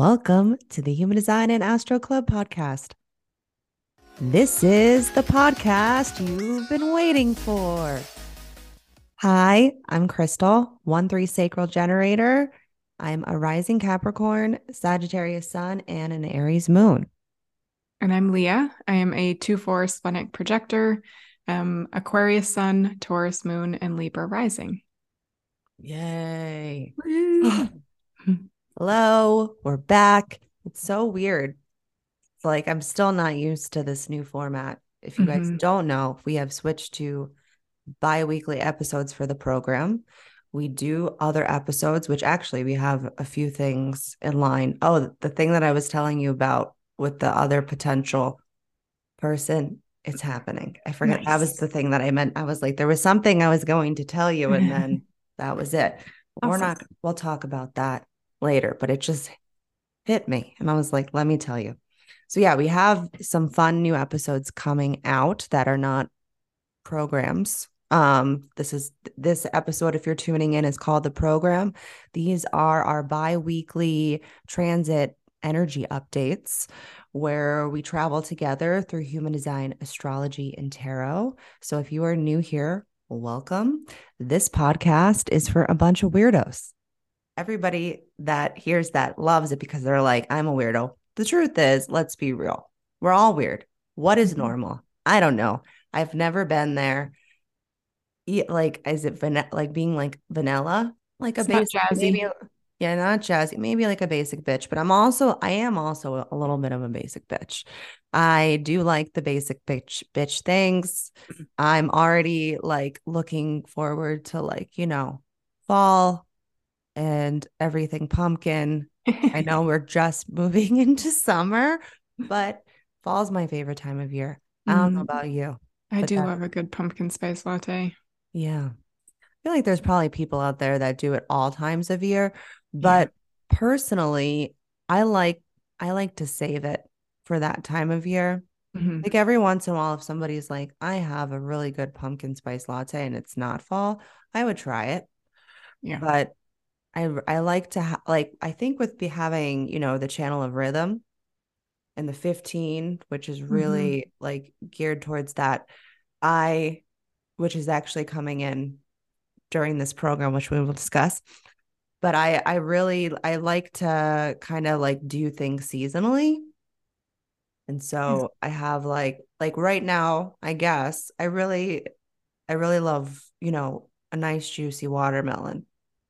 Welcome to the Human Design and Astro Club podcast. This is the podcast you've been waiting for. Hi, I'm Krystle, 1 3 Sacral Generator. I'm a rising Capricorn, Sagittarius Sun, and an Aries Moon. And I'm Leah. I am a 2 4 splenic projector, um, Aquarius Sun, Taurus Moon, and Libra Rising. Yay. Hello, we're back. It's so weird. It's like I'm still not used to this new format. If you guys Mhm. don't know, we have switched to bi weekly episodes for the program. We do other episodes, which actually we have a few things in line. Oh, the thing that I was telling you about with the other potential person, it's happening. I forget that was the thing that I meant. I was like, there was something I was going to tell you, and then that was it. We're not, we'll talk about that later, but it just hit me. And I was like, let me tell you. So, yeah, we have some fun new episodes coming out that are not programs. Um, this is this episode, if you're tuning in, is called the program. These are our bi-weekly transit energy updates where we travel together through human design, astrology, and tarot. So if you are new here, welcome. This podcast is for a bunch of weirdos. Everybody that hears that loves it because they're like, I'm a weirdo. The truth is, let's be real. We're all weird. What is Mhm. normal? I don't know. I've never been there. Like, is it van- like being like vanilla? Like a It's basic, maybe, yeah, not jazzy, maybe like a basic bitch, but I'm also, I am also a, a little bit of a basic bitch. I do like the basic bitch, bitch things. I'm already like looking forward to like, you know, fall and everything pumpkin. I know we're just moving into summer, but fall's my favorite time of year. I don't know Mm, about you. I do that- love a good pumpkin spice latte. Yeah. I feel like there's probably people out there that do it all times of year, but personally, I like I like to save it for that time of year. Mhm. Like every once in a while, if somebody's like, I have a really good pumpkin spice latte and it's not fall, I would try it. Yeah. But I I like to ha- like I think with be having, you know, the channel of rhythm and the 15, which is mm-hmm. really like geared towards that. I which is actually coming in during this program, which we will discuss. But I I really I like to kind of like do things seasonally. And so I have like like right now, I guess I really I really love, you know, a nice juicy watermelon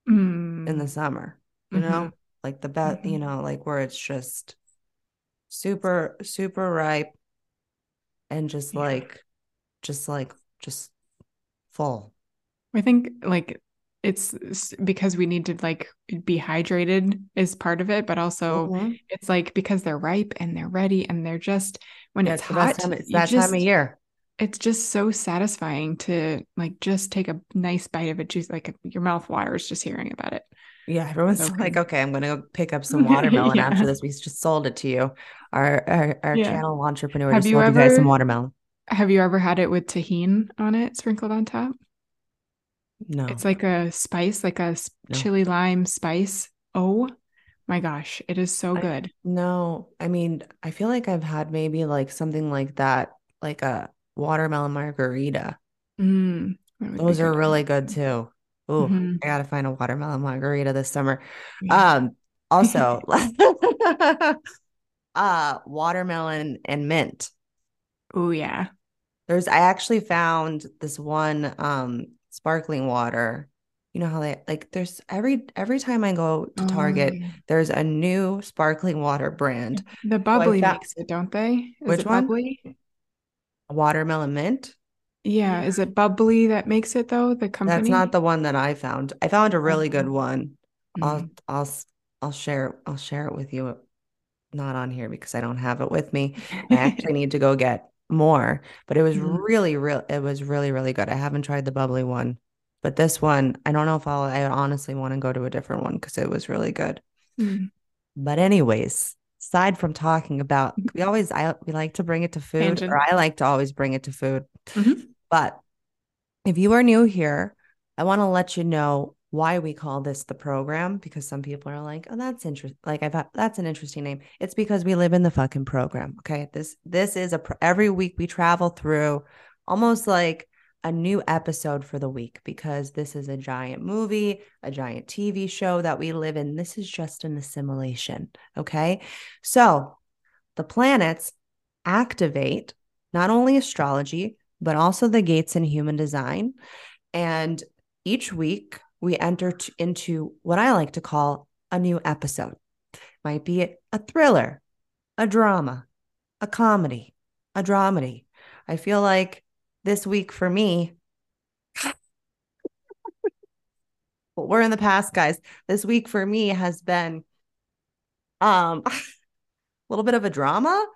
mm. In the Mm, summer, you know, like the best, you Mhm. know, like where it's just super, super ripe and just Yeah. like, just like, just full. I think like it's because we need to like be hydrated is part of it, but also Mhm. it's like because they're ripe and they're ready and they're just when Yeah, it's it's hot, time. It's that time of year. it's just so satisfying to like just take a nice bite of it. Just like your mouth waters just hearing about it. Yeah, everyone's So like, okay, I'm gonna go pick up some watermelon after this. We just sold it to you. Our our, our Yeah. channel entrepreneur Have just you sold you guys some watermelon. Have you ever had it with Tajín on it sprinkled on top? No. It's like a spice, like a No. chili lime spice. Oh my gosh, it is so I- good. No, I mean, I feel like I've had maybe like something like that, like a watermelon margarita. Mm, that would be Those are good. really good too. Ooh, Mhm. I gotta find a watermelon margarita this summer. Yeah. Um, also, uh, watermelon and mint. Oh yeah. There's, I actually found this one um sparkling water. You know how they like there's every every time I go to Target, Oh, yeah. there's a new sparkling water brand. The bubly found- makes it, don't they? Is Which one? bubly? Watermelon mint. Yeah. Is it bubly that makes it though? The company? That's not the one that I found. I found a really good Oh. one. I'll Mm. I'll I'll share I'll share it with you not on here because I don't have it with me. I actually need to go get more, but it was Mhm. really, real. It was really, really good. I haven't tried the bubly one, but this one, I don't know if I'll, I honestly want to go to a different one because it was really good. Mm. But anyways, aside from talking about, we always, I, we like to bring it to food Tangent. or I like to always bring it to food. Mhm. But if you are new here, I want to let you know why we call this the program because some people are like, "Oh, that's interesting." Like I've had, that's an interesting name. It's because we live in the fucking program. Okay, this this is a pro- every week we travel through almost like a new episode for the week because this is a giant movie, a giant TV show that we live in. This is just an assimilation. Okay, so the planets activate not only astrology but also the gates in human design. And each week we enter t- into what I like to call a new episode. Might be a thriller, a drama, a comedy, a dramedy. I feel like this week for me, we're in the past, guys. This week for me has been um a little bit of a drama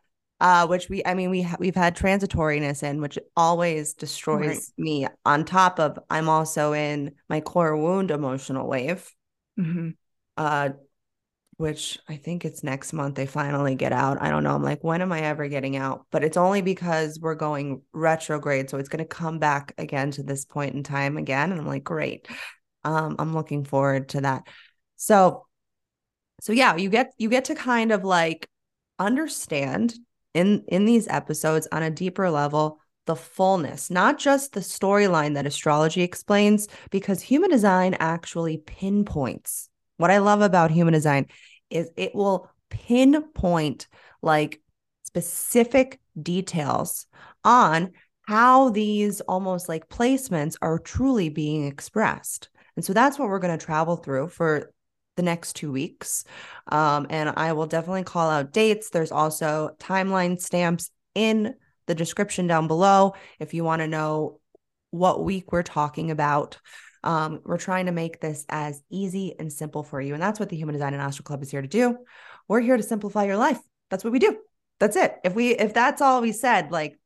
uh, which we, I mean, we ha- we've had transitoriness in, which always destroys Right. me. On top of, I'm also in my core wound emotional wave, Mhm. uh, which I think it's next month they finally get out. I don't know. I'm like, when am I ever getting out? But it's only because we're going retrograde, so it's going to come back again to this point in time again, and I'm like, great. Um, I'm looking forward to that. So, so yeah, you get you get to kind of like understand in in these episodes on a deeper level the fullness not just the storyline that astrology explains because human design actually pinpoints. What i love about human design is it will pinpoint like specific details on how these almost like placements are truly being expressed. And so that's what we're going to travel through for the next two weeks. Um, and I will definitely call out dates. There's also timeline stamps in the description down below if you want to know what week we're talking about. Um, we're trying to make this as easy and simple for you. And that's what the Human Design and Astro Club is here to do. We're here to simplify your life. That's what we do. That's it. If we if that's all we said, like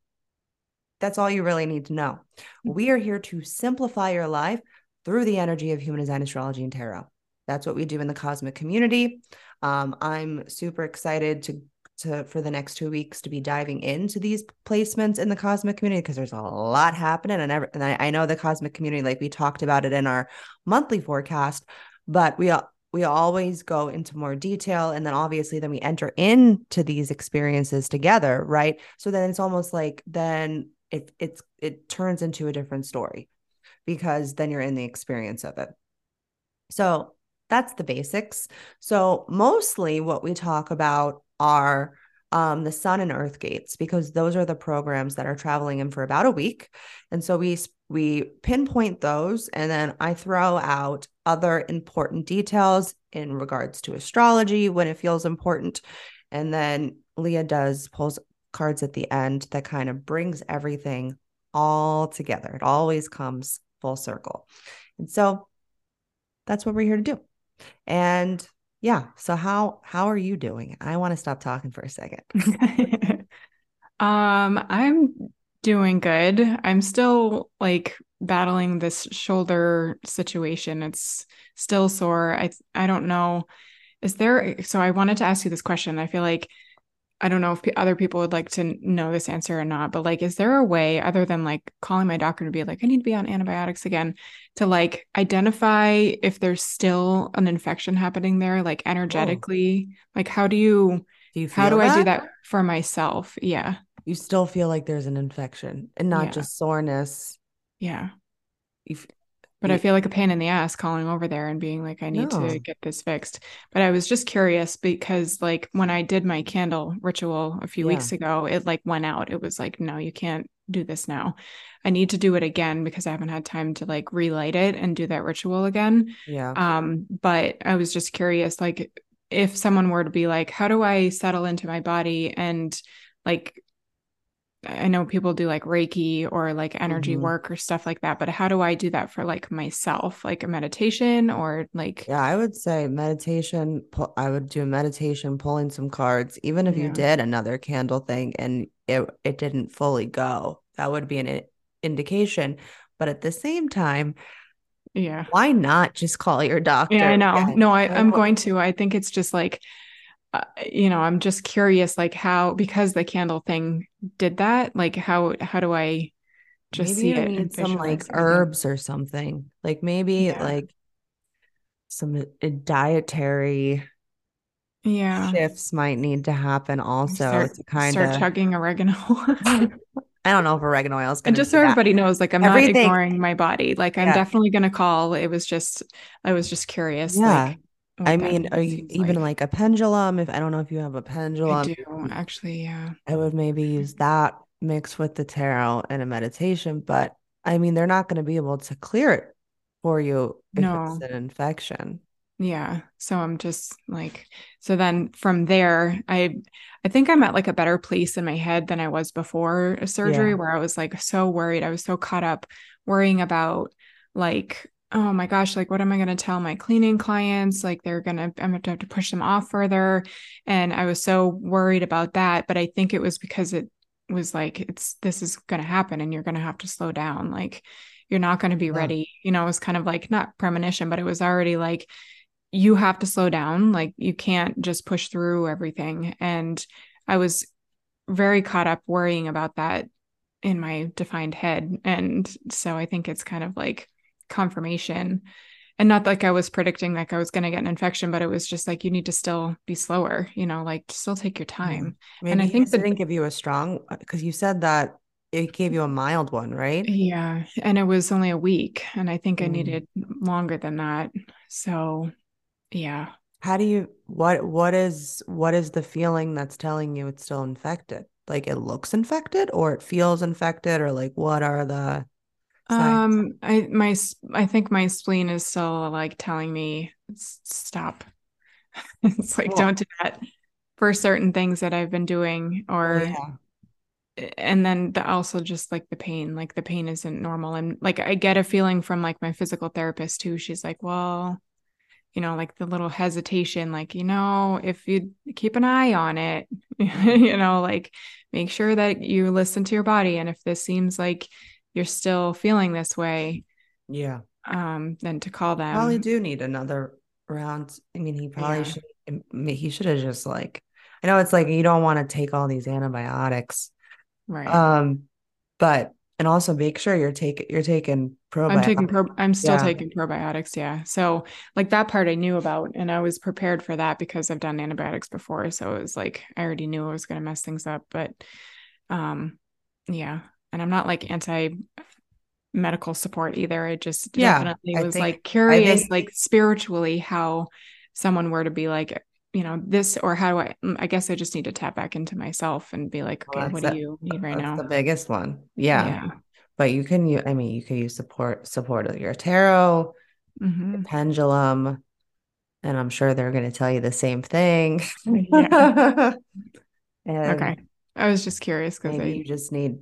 that's all you really need to know. We are here to simplify your life through the energy of human design, astrology, and tarot. That's what we do in the cosmic community. Um, I'm super excited to to for the next two weeks to be diving into these placements in the cosmic community because there's a lot happening, and, every, and I, I know the cosmic community, like we talked about it in our monthly forecast, but we we always go into more detail, and then obviously then we enter into these experiences together, right? So then it's almost like then it it's it turns into a different story because then you're in the experience of it. So that's the basics. So mostly what we talk about are um, the sun and earth gates because those are the programs that are traveling in for about a week. And so we we pinpoint those and then I throw out other important details in regards to astrology when it feels important. And then Leah does pulls cards at the end that kind of brings everything all together. It always comes full circle. And so that's what we're here to do. And yeah, so how how are you doing? I want to stop talking for a second. um, I'm doing good. I'm still like battling this shoulder situation. It's still sore. I I don't know. Is there so I wanted to ask you this question. I feel like I don't know if other people would like to know this answer or not, but like, is there a way other than like calling my doctor to be like, I need to be on antibiotics again to like identify if there's still an infection happening there, like oh. energetically? Like, how do you, Do you how do I do that? that for myself? Yeah. You still feel like there's an infection and not Yeah. just soreness. Yeah. You But I feel like a pain in the ass calling over there and being like, I need No. to get this fixed. But I was just curious because, like, when I did my candle ritual a few Yeah. weeks ago, it like went out. It was like, no, you can't do this now. I need to do it again because I haven't had time to like relight it and do that ritual again. yeah. Um, but I was just curious, like, if someone were to be like, how do I settle into my body and like I know people do like Reiki or like energy Mhm. work or stuff like that, but how do I do that for like myself, like a meditation or like, Yeah, I would say meditation. I would do a meditation, pulling some cards. Even if you did another candle thing and it it didn't fully go, that would be an indication. But at the same time, yeah. why not just call your doctor? Yeah, I know. again? No, I, I'm going to. I think it's just like, uh, you know, I'm just curious, like how because the candle thing did that. Like how how do I just maybe see you it? need some like herbs or something. Like maybe Yeah. like some dietary Yeah. shifts might need to happen also Start to kind of start chugging oregano. I don't know if oregano oil is going And to just so everybody knows, like I'm not ignoring my body. Like I'm Yeah. definitely gonna call. It was just I was just curious. Yeah. Like Oh, I mean, are you even like. like a pendulum? If I don't know if you have a pendulum, I do actually, yeah. I would maybe use that mixed with the tarot and a meditation. But I mean, they're not going to be able to clear it for you if No. it's an infection. Yeah. So I'm just like so then from there I I think I'm at like a better place in my head than I was before a surgery Yeah. where I was like so worried. I was so caught up worrying about like oh my gosh, like what am I going to tell my cleaning clients? Like they're going to I'm going to have to push them off further and I was so worried about that, but I think it was because it was like it's this is going to happen and you're going to have to slow down. Like you're not going to be Yeah. ready. You know, it was kind of like not premonition, but it was already like you have to slow down. Like you can't just push through everything. And I was very caught up worrying about that in my defined head. And so I think it's kind of like confirmation. And not like I was predicting like I was going to get an infection, but it was just like you need to still be slower, you know, like still take your time. Maybe And I think that- didn't give you a strong because you said that it gave you a mild one, right? Yeah. And it was only a week. And I think I Mm. needed longer than that. So yeah. How do you what what is what is the feeling that's telling you it's still infected? Like it looks infected or it feels infected or like what are the? Um, I my I think my spleen is still like telling me stop. It's like Cool. don't do that for certain things that I've been doing, Oh, or yeah. and then the also just like the pain, like the pain isn't normal, and like I get a feeling from like my physical therapist too. She's like, well, you know, like the little hesitation, like you know, if you keep an eye on it, you know, like make sure that you listen to your body, and if this seems like you're still feeling this way, Yeah. um than to call them Probably do need another round. I mean, he probably Yeah. should he should have just like I know it's like you don't want to take all these antibiotics. right Um, but and also make sure you're taking you're taking probiotics. i'm taking pro i'm still Yeah. taking probiotics yeah so like that part i knew about and i was prepared for that because i've done antibiotics before so it was like i already knew i was going to mess things up but um yeah and i'm not like anti medical support either i just Yeah, definitely I was think- like curious think- like spiritually how someone were to be like you know this or how do i mm, i guess i just need to tap back into myself and be like Well, okay what that's do you need right That's now the biggest one. Yeah. yeah But you can use I mean, you could use support support of your tarot, Mhm. pendulum, and I'm sure they're going to tell you the same thing. Yeah. And Okay. I was just curious because you just need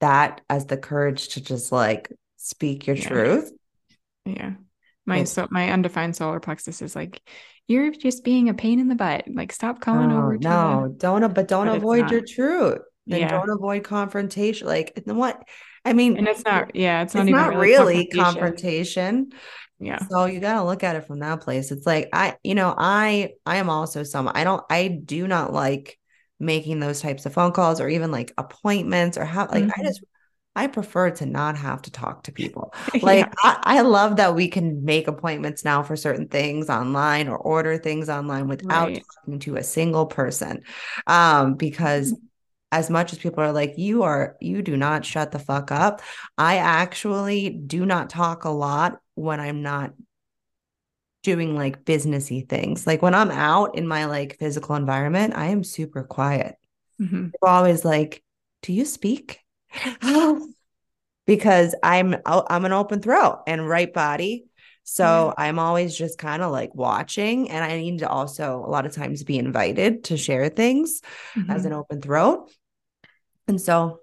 that as the courage to just like speak your Yeah. truth. yeah. My It's- so my undefined solar plexus is like, you're just being a pain in the butt. Like stop calling No, over to no, don't but don't but avoid your truth. And Yeah. don't avoid confrontation. Like what I mean, and it's not yeah, it's it's not even not really, really confrontation. confrontation. Yeah. So you got to look at it from that place. It's like I, you know, I I am also some I don't I do not like making those types of phone calls or even like appointments or how like I Mhm. just I prefer to not have to talk to people. Like Yeah. I, I love that we can make appointments now for certain things online or order things online without Right. talking to a single person. Um, because as much as people are like, you are, you do not shut the fuck up. I actually do not talk a lot when I'm not doing like businessy things. Like when I'm out in my like physical environment, I am super quiet. Mhm. Are always like, do you speak? because I'm I'm an open throat and right body. So I'm always just kind of like watching and I need to also a lot of times be invited to share things as Mhm. an open throat. And so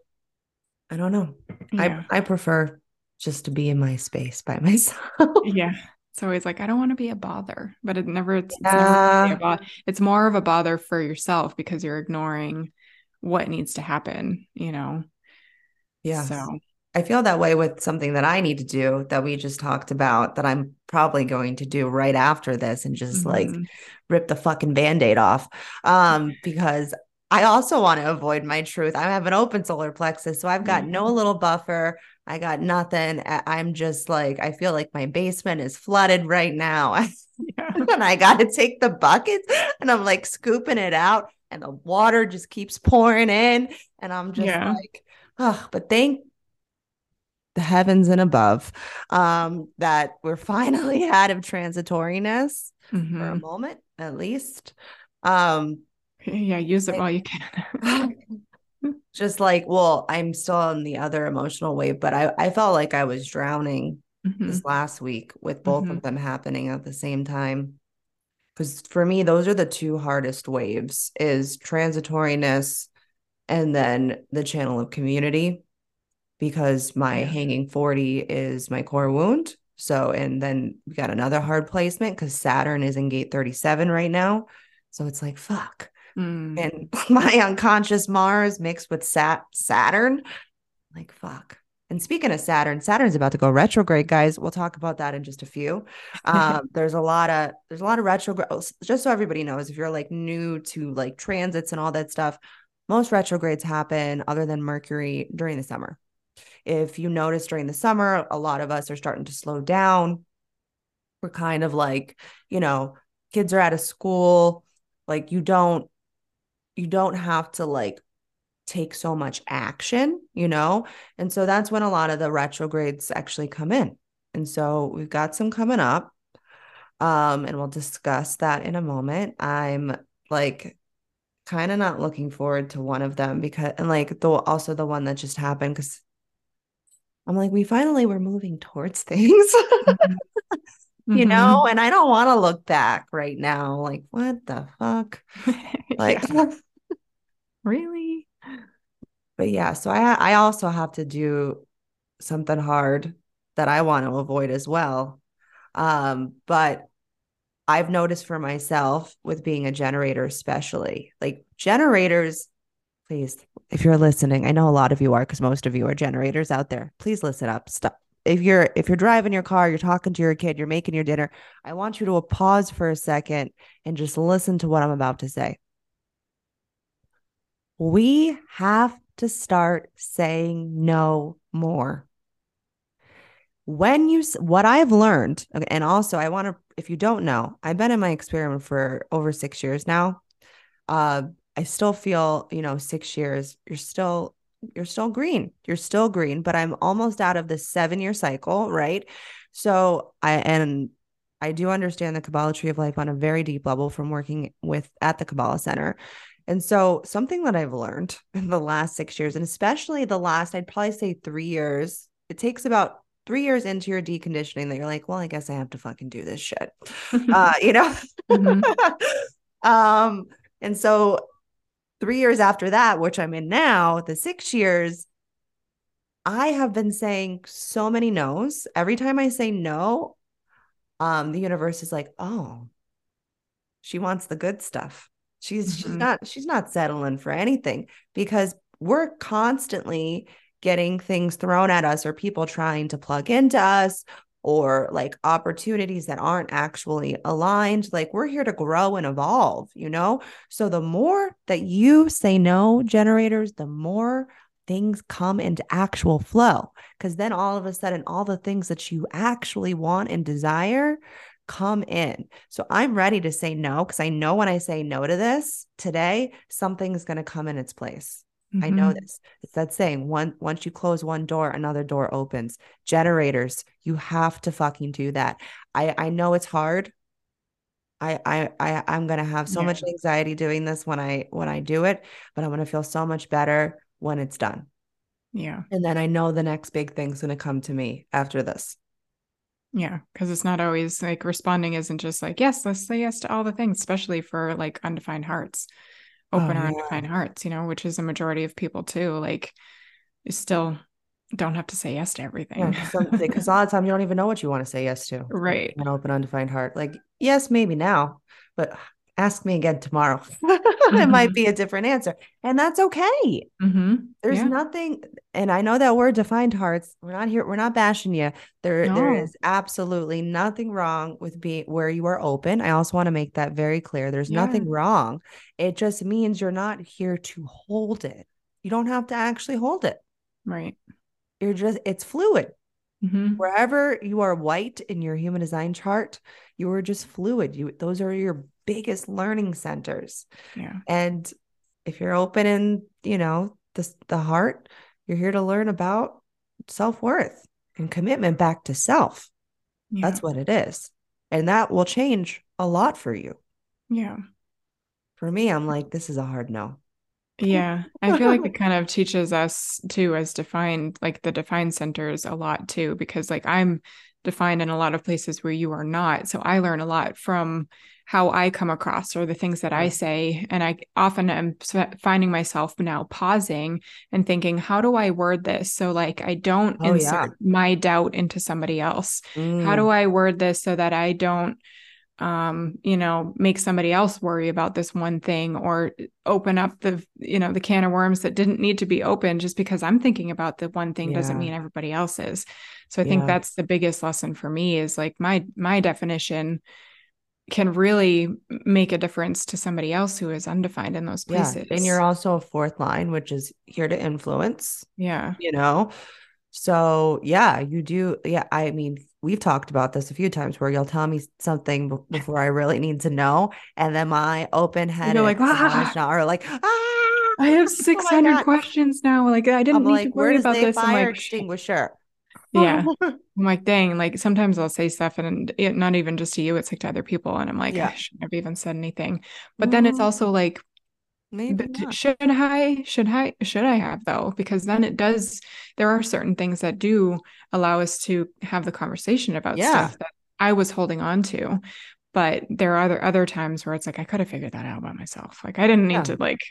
I don't know. Yeah. I I prefer just to be in my space by myself. Yeah. It's always like, I don't want to be a bother, but it never, it's, it's, never Yeah. a bo- it's more of a bother for yourself because you're ignoring what needs to happen, you know? yeah So, I feel that way with something that I need to do that we just talked about that I'm probably going to do right after this and just like mhm. rip the fucking band-aid off. Um, because I also want to avoid my truth. I have an open solar plexus, so I've got no Mhm. little buffer. I got nothing. I- I'm just like, I feel like my basement is flooded right now. yeah. and I got to take the buckets and I'm like scooping it out and the water just keeps pouring in. And I'm just Yeah. like, oh, but thank the heavens and above um, that we're finally out of transitoriness for a Mhm. moment, at least. Um, Yeah. Use it Like- while you can. just like, well, I'm still in the other emotional wave, but I, I felt like I was drowning Mhm. this last week with both Mhm. of them happening at the same time. Because for me, those are the two hardest waves is transitoriness and then the channel of community because my Yeah. hanging 40 is my core wound. So, and then we got another hard placement because Saturn is in gate 37 right now. So it's like, fuck. Mm. And my unconscious Mars mixed with Sat Saturn, like fuck. And speaking of Saturn, Saturn's about to go retrograde, guys. We'll talk about that in just a few. Um, there's a lot of there's a lot of retrograde. Just so everybody knows, if you're like new to like transits and all that stuff, most retrogrades happen other than Mercury during the summer. If you notice during the summer, a lot of us are starting to slow down. We're kind of like, you know, kids are out of school. Like you don't you don't have to like take so much action, you know? And so that's when a lot of the retrogrades actually come in. And so we've got some coming up. Um, and we'll discuss that in a moment. I'm like kind of not looking forward to one of them because and like the also the one that just happened because I'm like, we finally were moving towards things, Mhm. you Mhm. know, and I don't want to look back right now. Like, what the fuck? Like, Yeah. really? but yeah, so I I also have to do something hard that I want to avoid as well. Um, but I've noticed for myself with being a generator, especially like generators, please, if you're listening, I know a lot of you are because most of you are generators out there. Please listen up. Stop. If you're if you're driving your car, you're talking to your kid, you're making your dinner, I want you to pause for a second and just listen to what I'm about to say. We have to start saying no more. When you what i've learned and also i want to if you don't know i've been in my experiment for over six years now. Uh i still feel you know six years you're still you're still green you're still green but i'm almost out of the seven year cycle right? So i and i do understand the kabbalah tree of life on a very deep level from working with at the kabbalah center and so something that i've learned in the last six years and especially the last i'd probably say three years it takes about three years into your deconditioning that you're like, well, I guess I have to fucking do this shit. Uh, you know? Mhm. um, and so three years after that, which I'm in now, the six years, I have been saying so many no's. Every time I say no, um, the universe is like, oh, she wants the good stuff. She's she's Mhm. not she's not settling for anything because we're constantly getting things thrown at us or people trying to plug into us or like opportunities that aren't actually aligned. Like we're here to grow and evolve, you know? So the more that you say no, generators, the more things come into actual flow. Because then all of a sudden, all the things that you actually want and desire come in. So I'm ready to say no because I know when I say no to this today, something's going to come in its place. I know Mhm. this. It's that saying, one once you close one door, another door opens. Generators, you have to fucking do that. I I know it's hard. I I, I I'm gonna have so Yeah. much anxiety doing this when I when I do it, but I'm gonna feel so much better when it's done. Yeah. And then I know the next big thing's gonna come to me after this. Yeah. Because it's not always like responding isn't just like, yes, let's say yes to all the things, especially for like undefined hearts, Oh, open or yeah. undefined hearts, you know, which is a majority of people too. Like you still don't have to say yes to everything. Yeah, because a lot of times you don't even know what you want to say yes to. Right. An open, undefined heart. Like, yes, maybe now, but ask me again tomorrow. mm-hmm. it might be a different answer. And that's okay. Mm-hmm. There's yeah. nothing, and I know that we're defined hearts. We're not here, we're not bashing you. There, no. there is absolutely nothing wrong with being where you are open. I also want to make that very clear. There's yeah. nothing wrong. It just means you're not here to hold it. You don't have to actually hold it. Right. You're just, it's fluid. Mm-hmm. Wherever you are white in your human design chart, you are just fluid. You those are your biggest learning centers. Yeah. And if you're open in, you know, the the heart, you're here to learn about self-worth and commitment back to self. Yeah. That's what it is. And that will change a lot for you. Yeah. For me, I'm like, this is a hard no. Yeah. I feel like it kind of teaches us too, as defined, like the defined centers a lot too, because like I'm defined in a lot of places where you are not. So I learn a lot from how I come across or the things that I say. And I often am finding myself now pausing and thinking, how do I word this? So, like, I don't oh, insert yeah. my doubt into somebody else. Mm. How do mm. I word this so that I don't um, you know, make somebody else worry about this one thing or open up the, you know, the can of worms that didn't need to be open just because I'm thinking about the one thing yeah. doesn't mean everybody else is. So I yeah. think that's the biggest lesson for me is like my my definition can really make a difference to somebody else who is undefined in those places. Yeah. And you're also a fourth line, which is here to influence. Yeah. You know, so yeah, you do. Yeah. I mean, we've talked about this a few times where you'll tell me something before I really need to know. And then my open head like, ah. are like, ah, I have 600 oh questions now. Like, I didn't I'm need like, to worry about this. Fire like, extinguisher. Yeah. I'm like, dang, like sometimes I'll say stuff and it, not even just to you, it's like to other people. And I'm like, yeah. I shouldn't have even said anything. But mm. then it's also like, Maybe should I should I should I have though because then it does there are certain things that do allow us to have the conversation about yeah. stuff that I was holding on to but there are other other times where it's like I could have figured that out by myself like I didn't need yeah. to like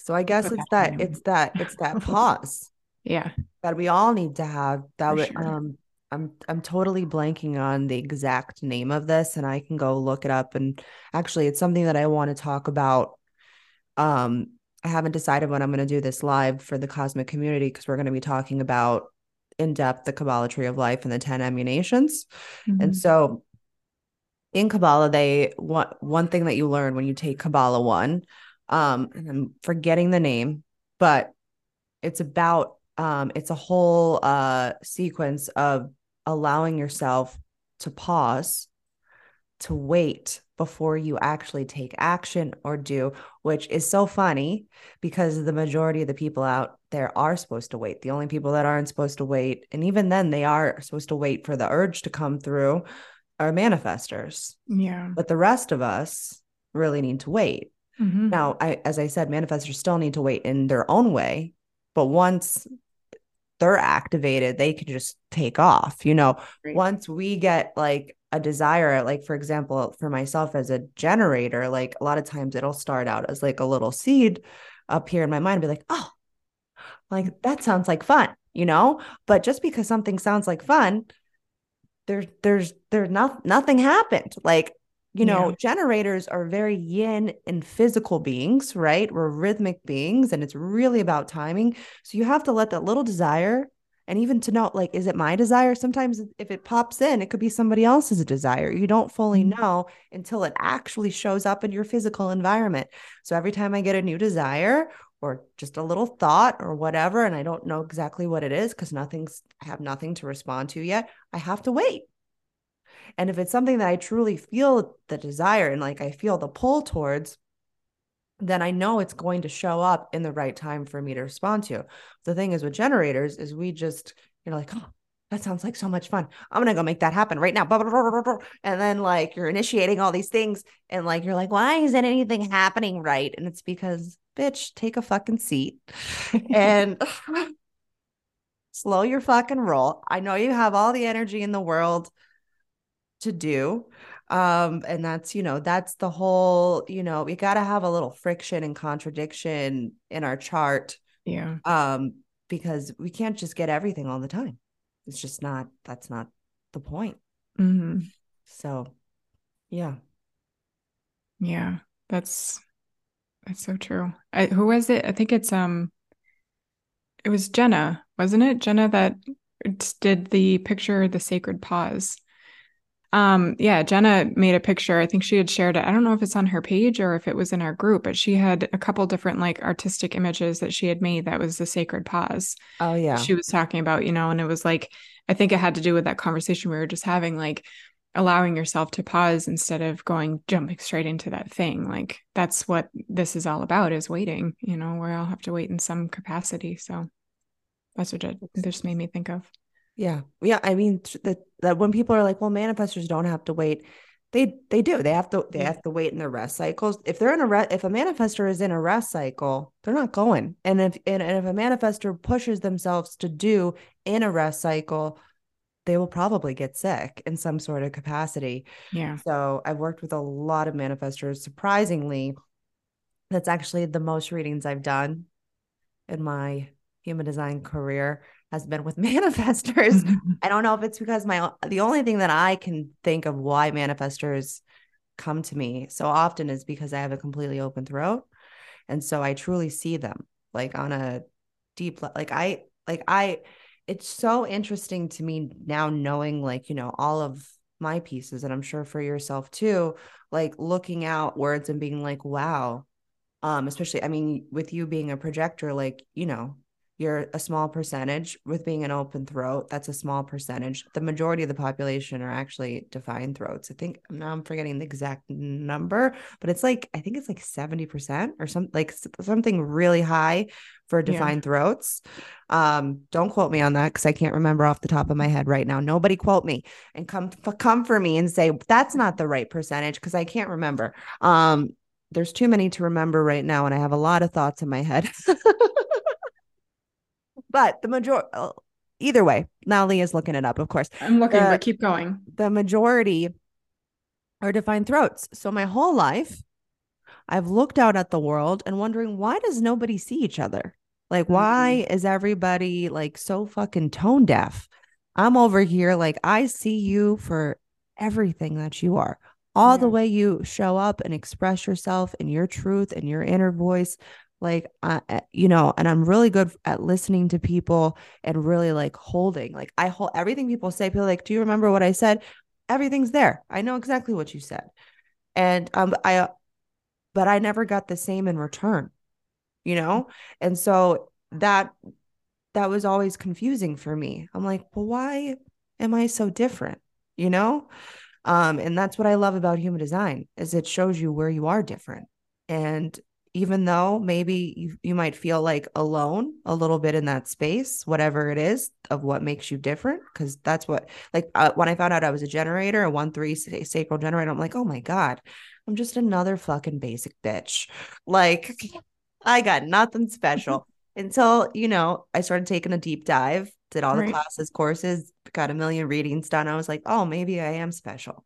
so I guess it's that, that it's that it's that pause yeah that we all need to have that would sure. um I'm I'm totally blanking on the exact name of this and I can go look it up and actually it's something that I want to talk about um, I haven't decided when I'm going to do this live for the cosmic community because we're going to be talking about in depth the Kabbalah tree of life and the 10 emanations. Mm-hmm. And so in Kabbalah, they want one thing that you learn when you take Kabbalah one, um, and I'm forgetting the name, but it's about um, it's a whole uh sequence of allowing yourself to pause, to wait, before you actually take action or do, which is so funny because the majority of the people out there are supposed to wait. The only people that aren't supposed to wait, and even then they are supposed to wait for the urge to come through, are manifestors. Yeah. But the rest of us really need to wait. Mm-hmm. Now, I, as I said, manifestors still need to wait in their own way. But once they're activated, they can just take off. You know, right. once we get like a desire like for example for myself as a generator like a lot of times it'll start out as like a little seed up here in my mind be like oh like that sounds like fun you know but just because something sounds like fun there's there's there's not nothing happened like you know yeah. generators are very yin and physical beings right? We're rhythmic beings and it's really about timing. So you have to let that little desire and even to know like is it my desire? Sometimes if it pops in it could be somebody else's desire. You don't fully mm-hmm. know until it actually shows up in your physical environment. So every time i get a new desire or just a little thought or whatever and i don't know exactly what it is because nothing's i have nothing to respond to yet i have to wait and if it's something that i truly feel the desire and like i feel the pull towards then I know it's going to show up in the right time for me to respond to. The thing is with generators is we just, you know, like, oh, that sounds like so much fun. I'm gonna go make that happen right now. And then like you're initiating all these things, and like you're like, why isn't anything happening right? And it's because, bitch, take a fucking seat and slow your fucking roll. I know you have all the energy in the world to do um and that's you know that's the whole you know we got to have a little friction and contradiction in our chart yeah um because we can't just get everything all the time. It's just not, that's not the point. hmm So, yeah. Yeah, that's that's so true. I, who was it? I think it's um, it was Jenna, wasn't it? Jenna that did the picture, the sacred pause. Um, yeah, Jenna made a picture. I think she had shared it. I don't know if it's on her page or if it was in our group, but she had a couple different like artistic images that she had made that was the sacred pause. Oh, yeah. She was talking about, you know, and it was like, I think it had to do with that conversation we were just having, like allowing yourself to pause instead of going jumping straight into that thing. Like that's what this is all about is waiting, you know, we all have to wait in some capacity. So that's what it just made me think of. Yeah. Yeah. I mean that that when people are like, well, manifestors don't have to wait. They they do. They have to they Yeah. have to wait in their rest cycles. If they're in a re- if a manifestor is in a rest cycle, they're not going. And if and, and if a manifestor pushes themselves to do in a rest cycle, they will probably get sick in some sort of capacity. Yeah. So I've worked with a lot of manifestors. Surprisingly, that's actually the most readings I've done in my human design career has been with manifestors. I don't know if it's because my the only thing that I can think of why manifestors come to me so often is because I have a completely open throat. And so I truly see them like on a deep like I like I it's so interesting to me now knowing like, you know, all of my pieces and I'm sure for yourself too, like looking outwards and being like, wow. Um, especially I mean, with you being a projector, like, you know, you're a small percentage with being an open throat that's a small percentage. The majority of the population are actually defined throats. I think now i'm forgetting the exact number but it's like i think it's like 70% or something like something really high for defined yeah. throats. Um don't quote me on that because i can't remember off the top of my head right now. Nobody quote me and come come for me and say that's not the right percentage because i can't remember. Um there's too many to remember right now and i have a lot of thoughts in my head but the majority, uh, either way, now Leah's looking it up, of course. I'm looking, the, but keep going. The majority are defined throats. So my whole life, I've looked out at the world and wondering why does nobody see each other? Like, why mm-hmm. is everybody like so fucking tone deaf? I'm over here, like, I see you for everything that you are, all yeah. the way you show up and express yourself and your truth and your inner voice like uh, you know and i'm really good at listening to people and really like holding like i hold everything people say people like do you remember what i said? Everything's there. I know exactly what you said. And um i but i never got the same in return you know? And so that that was always confusing for me. I'm like well why am i so different? You know? Um and that's what i love about human design is it shows you where you are different. And even though maybe you, you might feel like alone a little bit in that space, whatever it is of what makes you different. Cause that's what, like, uh, when I found out I was a generator, a one three sacral generator, I'm like, oh my God, I'm just another fucking basic bitch. Like, I got nothing special until, you know, I started taking a deep dive, did all right. the classes, courses, got a million readings done. I was like, oh, maybe I am special.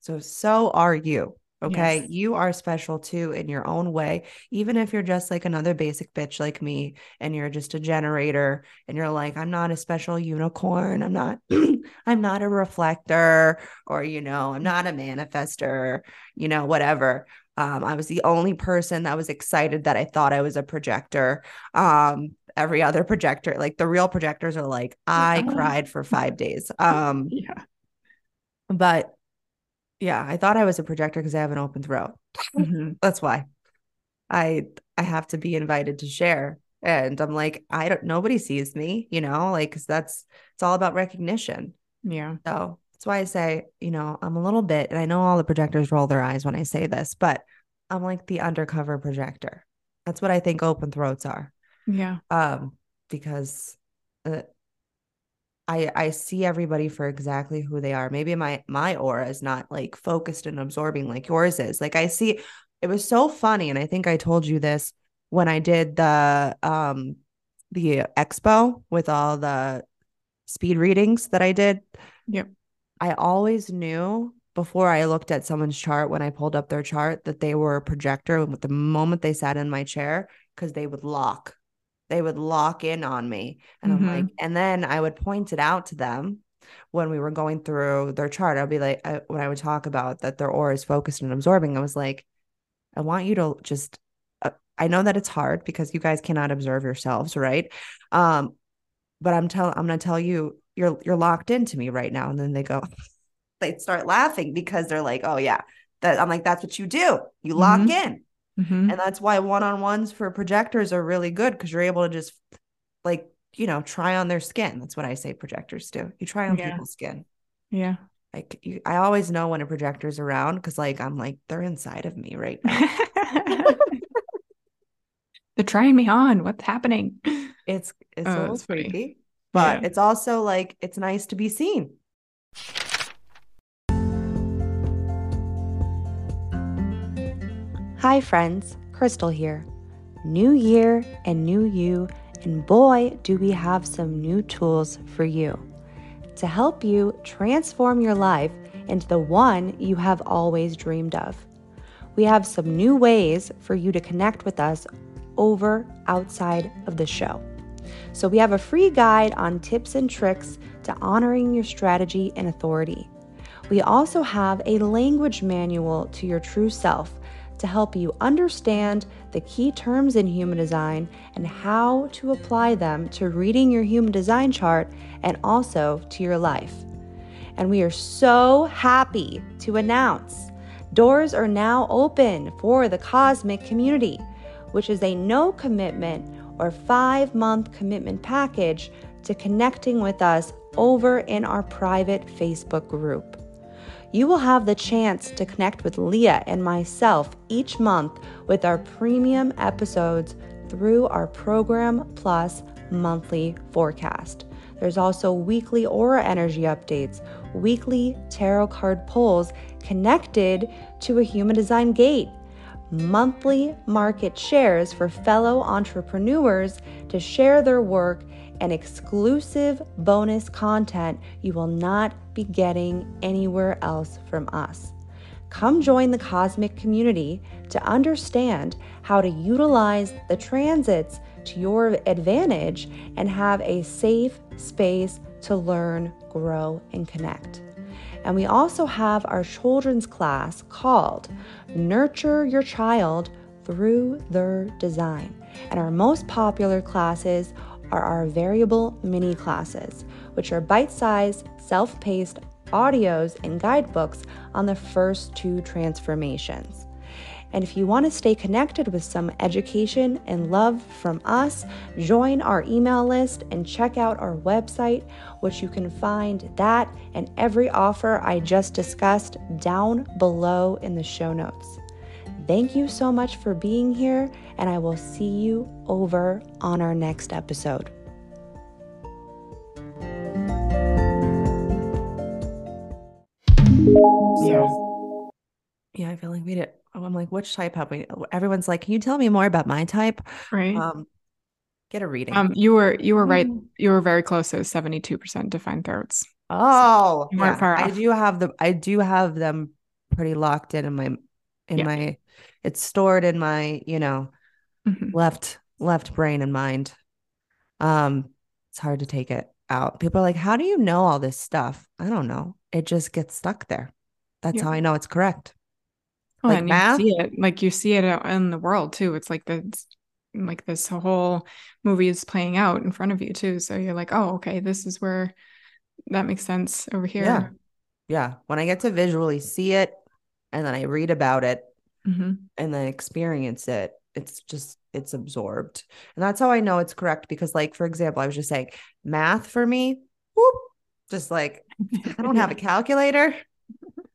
So, so are you. Okay. Yes. You are special too in your own way. Even if you're just like another basic bitch like me and you're just a generator and you're like, I'm not a special unicorn. I'm not, I'm not a reflector or, you know, I'm not a manifester, you know, whatever. Um, I was the only person that was excited that I thought I was a projector. Um, every other projector, like the real projectors are like, I cried for five days. Um, yeah. But yeah, I thought I was a projector because I have an open throat. Mm-hmm. That's why I I have to be invited to share. And I'm like, I don't nobody sees me, you know, like cause that's it's all about recognition. Yeah. So that's why I say, you know, I'm a little bit, and I know all the projectors roll their eyes when I say this, but I'm like the undercover projector. That's what I think open throats are. Yeah. Um, because uh, I I see everybody for exactly who they are. Maybe my my aura is not like focused and absorbing like yours is. Like I see it was so funny and I think I told you this when I did the um the expo with all the speed readings that I did. Yep. I always knew before I looked at someone's chart when I pulled up their chart that they were a projector with the moment they sat in my chair because they would lock they would lock in on me. And mm-hmm. I'm like, and then I would point it out to them when we were going through their chart. I'd be like, I, when I would talk about that their aura is focused and absorbing, I was like, I want you to just, uh, I know that it's hard because you guys cannot observe yourselves, right? Um, but I'm telling, I'm going to tell you, you're, you're locked into me right now. And then they go, they start laughing because they're like, oh yeah, that I'm like, that's what you do. You lock mm-hmm. in. Mm-hmm. And that's why one-on-ones for projectors are really good because you're able to just like, you know, try on their skin. That's what I say projectors do. You try on yeah. people's skin. Yeah. Like you, I always know when a projector's around because like I'm like, they're inside of me right now. they're trying me on. What's happening? It's it's oh, a little freaky, but yeah. it's also like it's nice to be seen. Hi, friends. Krystle here. New year and new you, and boy, do we have some new tools for you to help you transform your life into the one you have always dreamed of. We have some new ways for you to connect with us over outside of the show. So, we have a free guide on tips and tricks to honoring your strategy and authority. We also have a language manual to your true self to help you understand the key terms in human design and how to apply them to reading your human design chart and also to your life. And we are so happy to announce doors are now open for the Cosmic Community, which is a no commitment or five month commitment package to connecting with us over in our private Facebook group you will have the chance to connect with Leah and myself each month with our premium episodes through our Program Plus monthly forecast. There's also weekly aura energy updates, weekly tarot card pulls connected to a human design gate, monthly market shares for fellow entrepreneurs to share their work and exclusive bonus content you will not be getting anywhere else from us. Come join the cosmic community to understand how to utilize the transits to your advantage and have a safe space to learn, grow, and connect. And we also have our children's class called Nurture Your Child Through Their Design. And our most popular classes are our variable mini classes, which are bite sized, self paced audios and guidebooks on the first two transformations. And if you want to stay connected with some education and love from us, join our email list and check out our website, which you can find that and every offer I just discussed down below in the show notes. Thank you so much for being here, and I will see you over on our next episode. Yeah. Yeah, I feel like we did. I'm like, which type have we? Everyone's like, can you tell me more about my type? Right. Um, get a reading. Um, you were you were right. Mm. You were very close. It was 72 percent defined throats. Oh, so yeah. I do have the I do have them pretty locked in in my in yeah. my it's stored in my you know mm-hmm. left left brain and mind. Um it's hard to take it out. People are like how do you know all this stuff? I don't know. It just gets stuck there. That's yeah. how i know it's correct. Oh, like and math, you see it like you see it in the world too. It's like the like this whole movie is playing out in front of you too. So you're like oh okay this is where that makes sense over here. Yeah. Yeah. When i get to visually see it and then i read about it mm-hmm. and then experience it it's just it's absorbed. And that's how i know it's correct because like for example i was just saying math for me whoop, just like i don't have a calculator.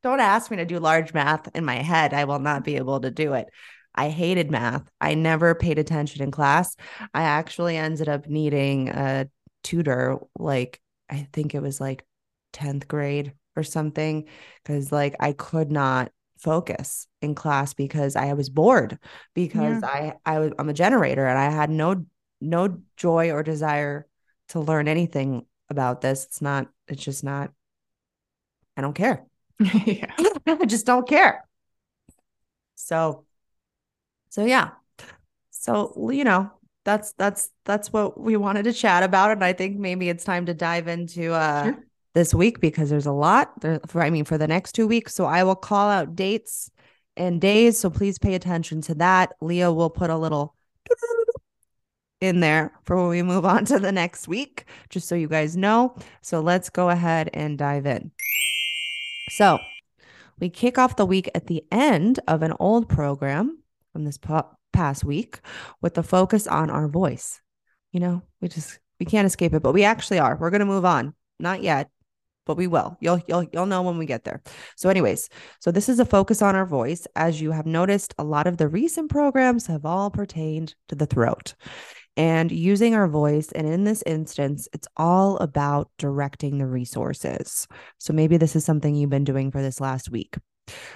Don't ask me to do large math in my head. I will not be able to do it. I hated math. I never paid attention in class. I actually ended up needing a tutor like i think it was like 10th grade or something because like i could not focus in class because I was bored because yeah. I I was I'm a generator and I had no no joy or desire to learn anything about this. It's not it's just not I don't care. yeah. I just don't care. So so yeah. So you know, that's that's that's what we wanted to chat about and i think maybe it's time to dive into uh sure. This week because there's a lot there for i mean for the next two weeks so i will call out dates and days so please pay attention to that leah will put a little in there for when we move on to the next week just so you guys know so let's go ahead and dive in so we kick off the week at the end of an old program from this past week with the focus on our voice. You know, we just we can't escape it, but we actually are. We're going to move on. Not yet, but we will. You'll you'll you'll know when we get there. So anyways, so this is a focus on our voice. As you have noticed, a lot of the recent programs have all pertained to the throat and using our voice. And in this instance, it's all about directing the resources. So maybe this is something you've been doing for this last week.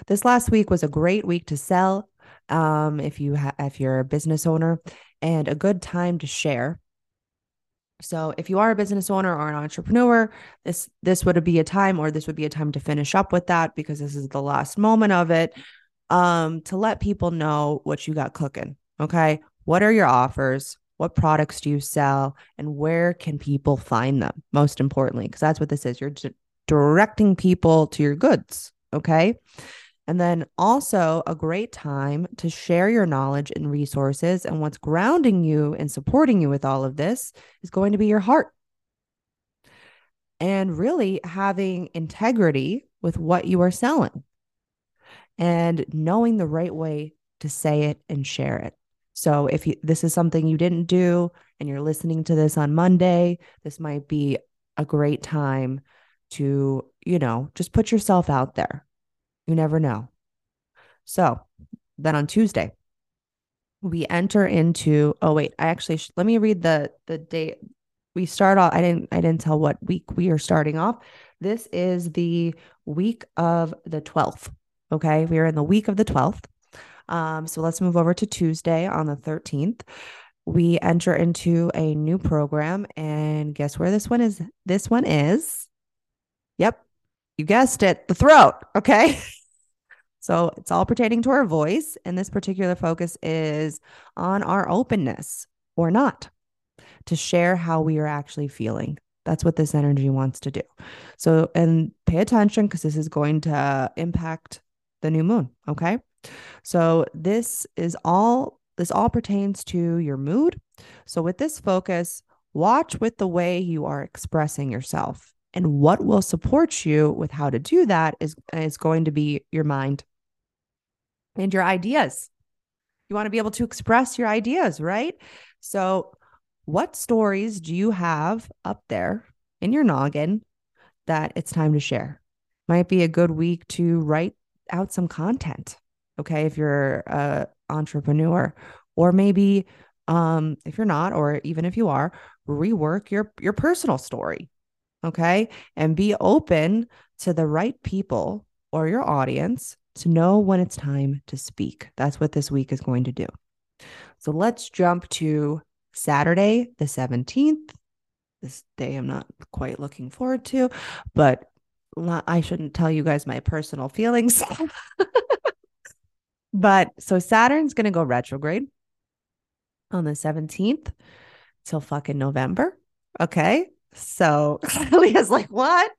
This last week was a great week to sell um, if you ha- if you're a business owner and a good time to share. So if you are a business owner or an entrepreneur, this this would be a time or this would be a time to finish up with that because this is the last moment of it um to let people know what you got cooking. Okay? What are your offers? What products do you sell and where can people find them? Most importantly, because that's what this is. You're d- directing people to your goods, okay? And then also a great time to share your knowledge and resources. And what's grounding you and supporting you with all of this is going to be your heart. And really having integrity with what you are selling and knowing the right way to say it and share it. So if you, this is something you didn't do and you're listening to this on Monday, this might be a great time to, you know, just put yourself out there you never know. So then on Tuesday, we enter into oh wait i actually sh- let me read the the date. We start off i didn't i didn't tell what week we are starting off. This is the week of the 12th okay? We are in the week of the 12th um so let's move over to tuesday on the 13th we enter into a new program and guess where this one is this one is? Yep you guessed it the throat okay So it's all pertaining to our voice. And this particular focus is on our openness or not to share how we are actually feeling. That's what this energy wants to do. So, and pay attention because this is going to impact the new moon. Okay. So, this is all, this all pertains to your mood. So, with this focus, watch with the way you are expressing yourself. And what will support you with how to do that is, is going to be your mind and your ideas. You want to be able to express your ideas, right? So, what stories do you have up there in your noggin that it's time to share? Might be a good week to write out some content. Okay. If you're a entrepreneur, or maybe um, if you're not, or even if you are, rework your your personal story. Okay. And be open to the right people or your audience to know when it's time to speak. That's what this week is going to do. So let's jump to Saturday, the 17th. This day I'm not quite looking forward to, but I shouldn't tell you guys my personal feelings. but so Saturn's going to go retrograde on the 17th till fucking November. Okay. So Leah's like, what?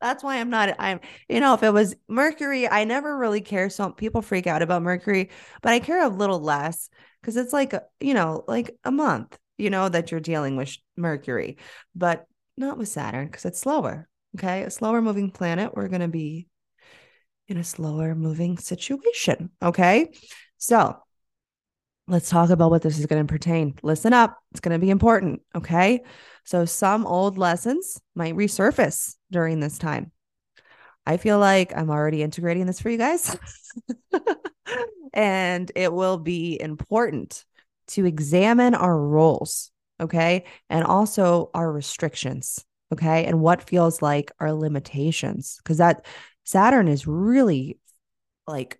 That's why I'm not, I'm, you know, if it was Mercury, I never really care. So people freak out about Mercury, but I care a little less because it's like, uh, you know, like a month, you know, that you're dealing with Mercury, but not with Saturn because it's slower. Okay. A slower moving planet. We're going to be in a slower moving situation. Okay. So let's talk about what this is going to pertain. Listen up. It's going to be important. Okay. So some old lessons might resurface during this time. I feel like I'm already integrating this for you guys. and it will be important to examine our roles. Okay. And also our restrictions. Okay. And what feels like our limitations. Because that Saturn is really like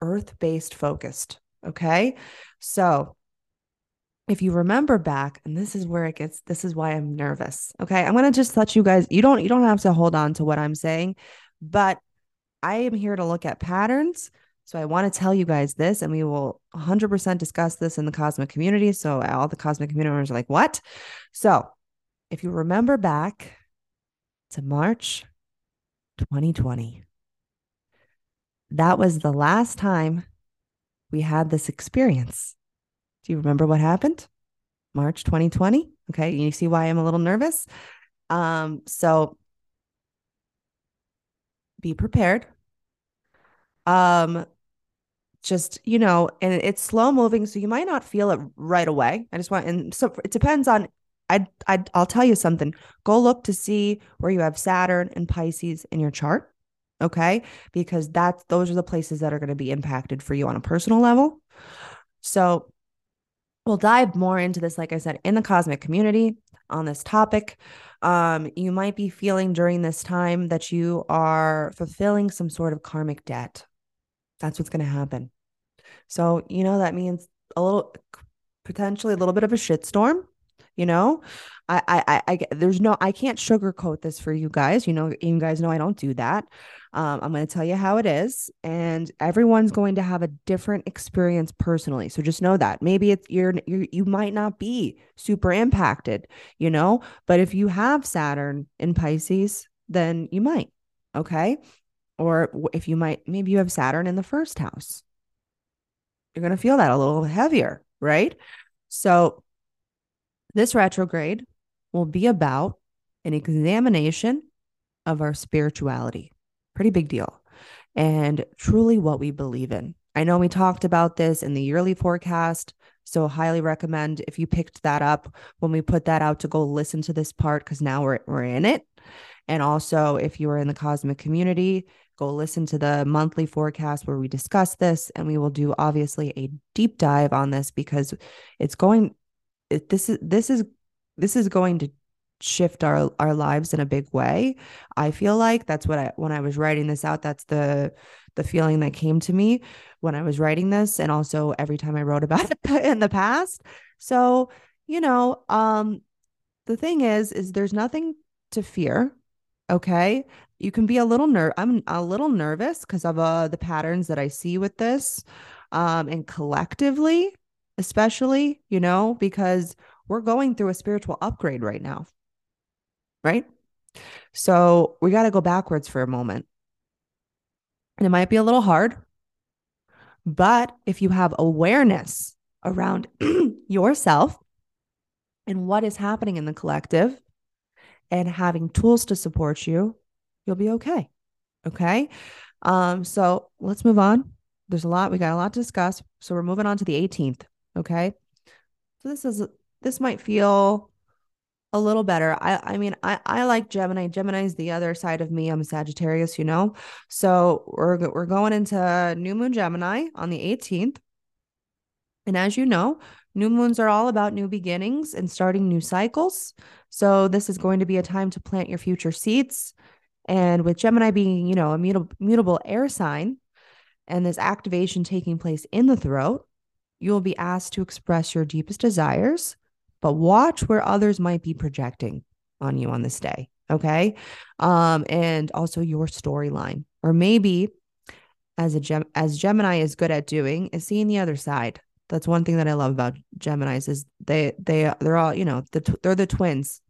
earth based focused. Okay. So if you remember back, and this is where it gets, this is why I'm nervous. Okay. I'm going to just let you guys, you don't, you don't have to hold on to what I'm saying, but I am here to look at patterns. So I want to tell you guys this, and we will 100% discuss this in the cosmic community. So all the cosmic community members are like, what? So if you remember back to March 2020, that was the last time we had this experience. Do you remember what happened? March 2020. Okay. You see why I'm a little nervous. Um, so be prepared. Um, just you know and it's slow moving so you might not feel it right away i just want and so it depends on I, I i'll tell you something go look to see where you have saturn and pisces in your chart okay because that's those are the places that are going to be impacted for you on a personal level so we'll dive more into this like i said in the cosmic community on this topic um you might be feeling during this time that you are fulfilling some sort of karmic debt that's what's going to happen. So, you know, that means a little, potentially a little bit of a shitstorm. You know, I, I, I, there's no, I can't sugarcoat this for you guys. You know, you guys know I don't do that. Um, I'm going to tell you how it is, and everyone's going to have a different experience personally. So just know that maybe it's you're, you're you might not be super impacted, you know, but if you have Saturn in Pisces, then you might. Okay. Or if you might, maybe you have Saturn in the first house, you're going to feel that a little heavier, right? So, this retrograde will be about an examination of our spirituality. Pretty big deal. And truly what we believe in. I know we talked about this in the yearly forecast. So, highly recommend if you picked that up when we put that out to go listen to this part because now we're, we're in it. And also, if you are in the cosmic community, go listen to the monthly forecast where we discuss this and we will do obviously a deep dive on this because it's going this is this is this is going to shift our our lives in a big way i feel like that's what i when i was writing this out that's the the feeling that came to me when i was writing this and also every time i wrote about it in the past so you know um the thing is is there's nothing to fear okay you can be a little ner I'm a little nervous because of uh, the patterns that I see with this. Um, and collectively, especially, you know, because we're going through a spiritual upgrade right now. Right. So we got to go backwards for a moment. And it might be a little hard, but if you have awareness around yourself and what is happening in the collective and having tools to support you, you'll be okay. Okay. Um, so let's move on. There's a lot, we got a lot to discuss. So we're moving on to the 18th. Okay. So this is this might feel a little better. I I mean, I I like Gemini. Gemini's the other side of me. I'm Sagittarius, you know. So we're we're going into new moon Gemini on the 18th. And as you know, new moons are all about new beginnings and starting new cycles. So this is going to be a time to plant your future seeds and with Gemini being, you know, a mutable, mutable air sign and this activation taking place in the throat, you will be asked to express your deepest desires, but watch where others might be projecting on you on this day. Okay. Um, and also your storyline. Or maybe as a gem as Gemini is good at doing is seeing the other side. That's one thing that I love about Geminis is they they they're all, you know, the they're the twins.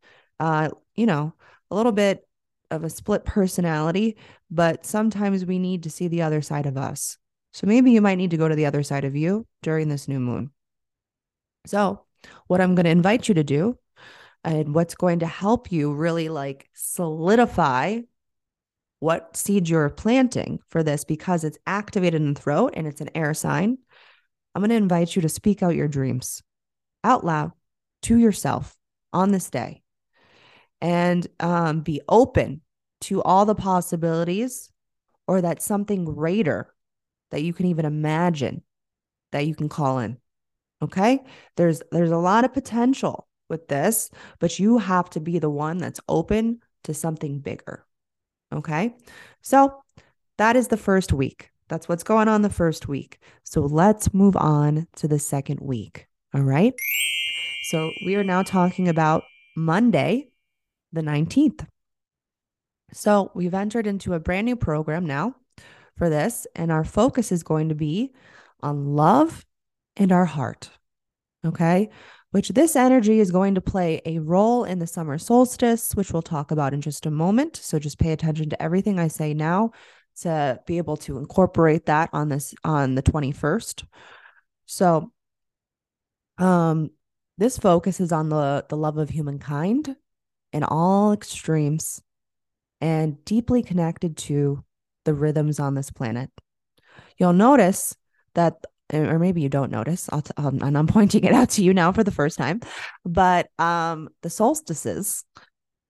Uh, you know, a little bit of a split personality, but sometimes we need to see the other side of us. So maybe you might need to go to the other side of you during this new moon. So, what I'm going to invite you to do and what's going to help you really like solidify what seed you're planting for this because it's activated in the throat and it's an air sign. I'm going to invite you to speak out your dreams out loud to yourself on this day and um, be open to all the possibilities or that something greater that you can even imagine that you can call in okay? There's there's a lot of potential with this but you have to be the one that's open to something bigger okay? So that is the first week. That's what's going on the first week. So let's move on to the second week all right? So we are now talking about monday the 19th. So we've entered into a brand new program now for this. And our focus is going to be on love and our heart. Okay. Which this energy is going to play a role in the summer solstice, which we'll talk about in just a moment. So just pay attention to everything I say now to be able to incorporate that on this on the 21st. So um this focus is on the the love of humankind in all extremes and deeply connected to the rhythms on this planet. You'll notice that or maybe you don't notice and i'm pointing it out to you now for the first time but um the solstices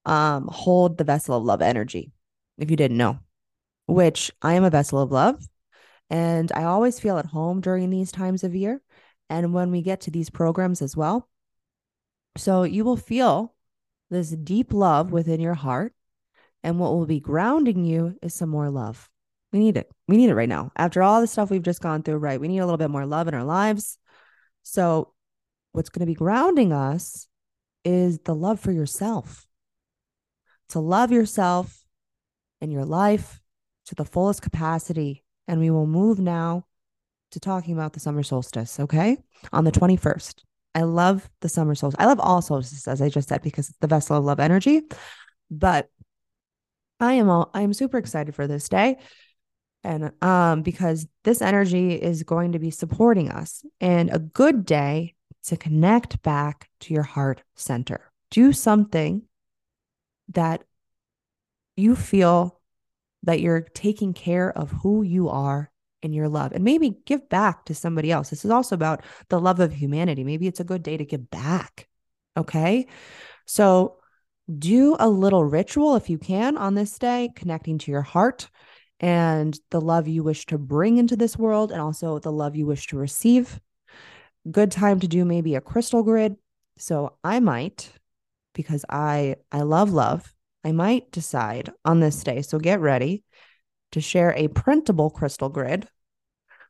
um hold the vessel of love energy if you didn't know which i am a vessel of love and i always feel at home during these times of year and when we get to these programs as well so you will feel this deep love within your heart and what will be grounding you is some more love we need it. We need it right now. After all the stuff we've just gone through, right? We need a little bit more love in our lives. So, what's going to be grounding us is the love for yourself. To love yourself and your life to the fullest capacity. And we will move now to talking about the summer solstice, okay? On the 21st. I love the summer solstice. I love all solstices, as I just said, because it's the vessel of love energy. But I am all I am super excited for this day. And um because this energy is going to be supporting us and a good day to connect back to your heart center. Do something that you feel that you're taking care of who you are in your love and maybe give back to somebody else. This is also about the love of humanity. Maybe it's a good day to give back okay? So do a little ritual if you can on this day connecting to your heart and the love you wish to bring into this world and also the love you wish to receive. Good time to do maybe a crystal grid. So I might because I I love love. I might decide on this day. So get ready to share a printable crystal grid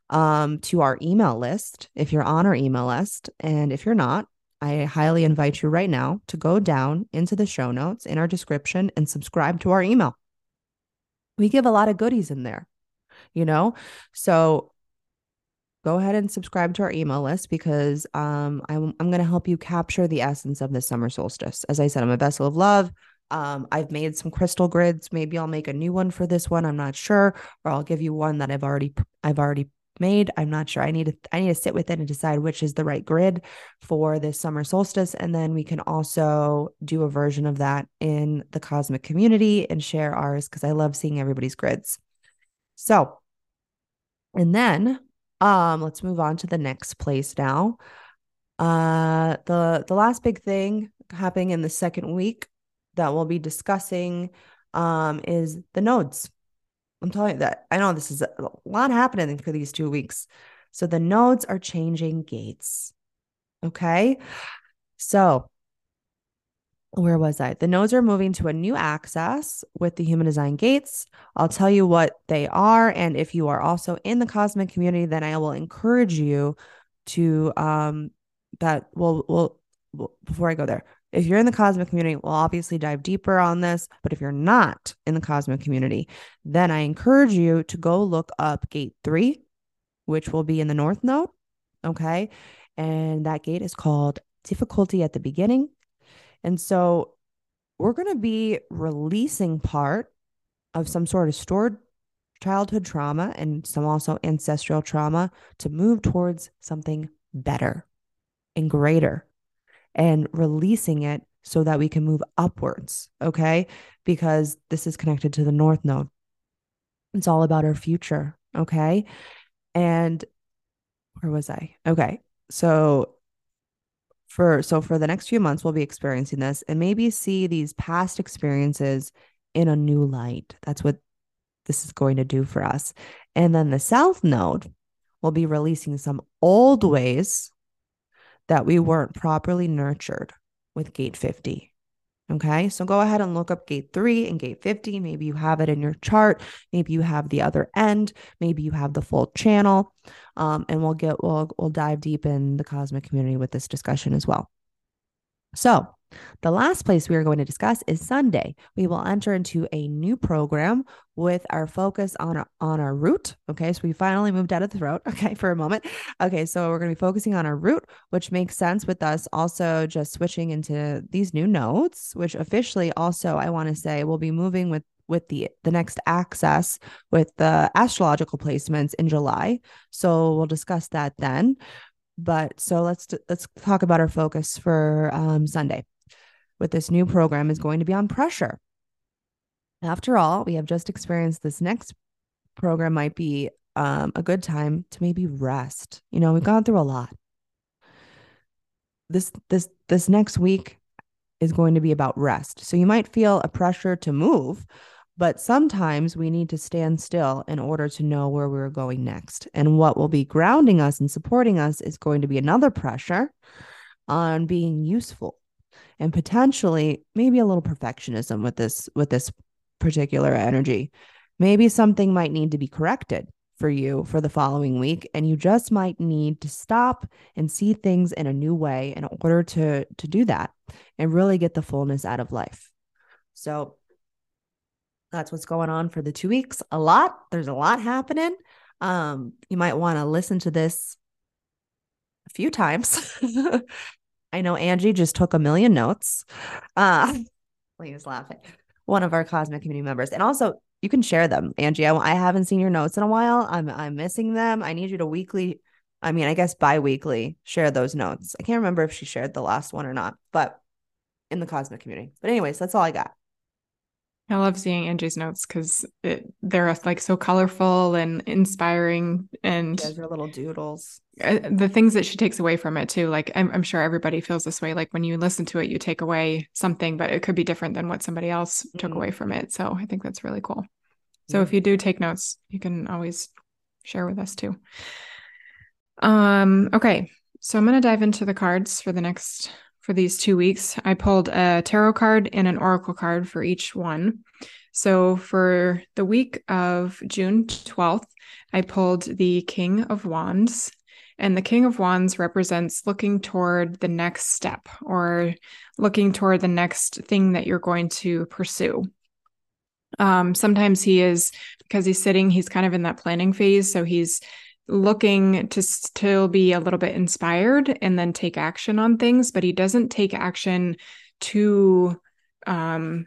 um, to our email list if you're on our email list. And if you're not, I highly invite you right now to go down into the show notes in our description and subscribe to our email we give a lot of goodies in there, you know? So go ahead and subscribe to our email list because um, I'm, I'm going to help you capture the essence of the summer solstice. As I said, I'm a vessel of love. Um, I've made some crystal grids. Maybe I'll make a new one for this one. I'm not sure, or I'll give you one that I've already I've already made. I'm not sure. I need to I need to sit with it and decide which is the right grid for this summer solstice and then we can also do a version of that in the cosmic community and share ours cuz I love seeing everybody's grids. So, and then um let's move on to the next place now. Uh the the last big thing happening in the second week that we'll be discussing um is the nodes I'm telling you that I know this is a lot happening for these two weeks. So the nodes are changing gates. Okay. So where was I? The nodes are moving to a new access with the human design gates. I'll tell you what they are. And if you are also in the cosmic community, then I will encourage you to um that will will before I go there, if you're in the cosmic community, we'll obviously dive deeper on this. But if you're not in the cosmic community, then I encourage you to go look up gate three, which will be in the north node. Okay. And that gate is called difficulty at the beginning. And so we're going to be releasing part of some sort of stored childhood trauma and some also ancestral trauma to move towards something better and greater and releasing it so that we can move upwards. Okay. Because this is connected to the North Node. It's all about our future. Okay. And where was I? Okay. So, for so for the next few months we'll be experiencing this and maybe see these past experiences in a new light that's what this is going to do for us and then the south node will be releasing some old ways that we weren't properly nurtured with gate 50. Okay, so go ahead and look up gate three and gate 50. Maybe you have it in your chart. Maybe you have the other end. Maybe you have the full channel. Um, and we'll get we'll we'll dive deep in the cosmic community with this discussion as well. So The last place we are going to discuss is Sunday. We will enter into a new program with our focus on our, on our root. Okay, so we finally moved out of the throat. Okay, for a moment. Okay, so we're going to be focusing on our root, which makes sense with us also just switching into these new nodes, which officially also I want to say we'll be moving with with the the next access with the astrological placements in July. So we'll discuss that then. But so let's let's talk about our focus for um, Sunday. With this new program is going to be on pressure. After all, we have just experienced this next program might be um, a good time to maybe rest. You know, we've gone through a lot. This this this next week is going to be about rest. So you might feel a pressure to move, but sometimes we need to stand still in order to know where we're going next. And what will be grounding us and supporting us is going to be another pressure on being useful and potentially maybe a little perfectionism with this with this particular energy. Maybe something might need to be corrected for you for the following week and you just might need to stop and see things in a new way in order to to do that and really get the fullness out of life. So that's what's going on for the two weeks. A lot. There's a lot happening. Um, you might want to listen to this a few times. I know Angie just took a million notes. Uh, please laughing. One of our cosmic community members, and also you can share them, Angie. I, I haven't seen your notes in a while. I'm I'm missing them. I need you to weekly. I mean, I guess bi-weekly share those notes. I can't remember if she shared the last one or not, but in the cosmic community. But anyways, that's all I got. I love seeing Angie's notes because they're like so colorful and inspiring, and those are little doodles. Uh, the things that she takes away from it too, like I'm, I'm, sure everybody feels this way. Like when you listen to it, you take away something, but it could be different than what somebody else mm-hmm. took away from it. So I think that's really cool. So yeah. if you do take notes, you can always share with us too. Um. Okay, so I'm gonna dive into the cards for the next for these two weeks. I pulled a tarot card and an oracle card for each one. So for the week of June 12th, I pulled the King of Wands. And the King of Wands represents looking toward the next step or looking toward the next thing that you're going to pursue. Um, sometimes he is, because he's sitting, he's kind of in that planning phase. So he's looking to still be a little bit inspired and then take action on things, but he doesn't take action too um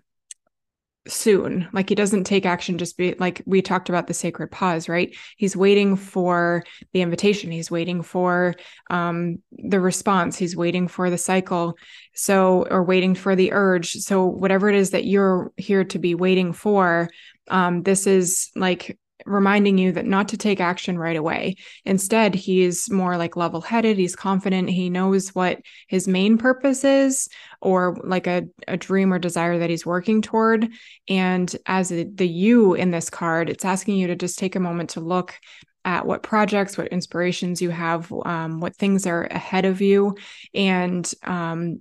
soon. Like he doesn't take action just be like we talked about the sacred pause, right? He's waiting for the invitation, he's waiting for um the response, he's waiting for the cycle. So or waiting for the urge. So whatever it is that you're here to be waiting for, um this is like reminding you that not to take action right away. Instead, he's more like level headed, he's confident, he knows what his main purpose is or like a, a dream or desire that he's working toward. And as the you in this card, it's asking you to just take a moment to look at what projects, what inspirations you have, um, what things are ahead of you, and um,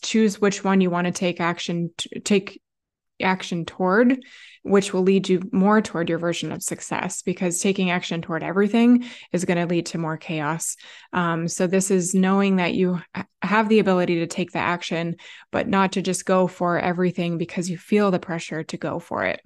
choose which one you want to take action, take action toward which will lead you more toward your version of success because taking action toward everything is going to lead to more chaos. Um, so, this is knowing that you have the ability to take the action, but not to just go for everything because you feel the pressure to go for it.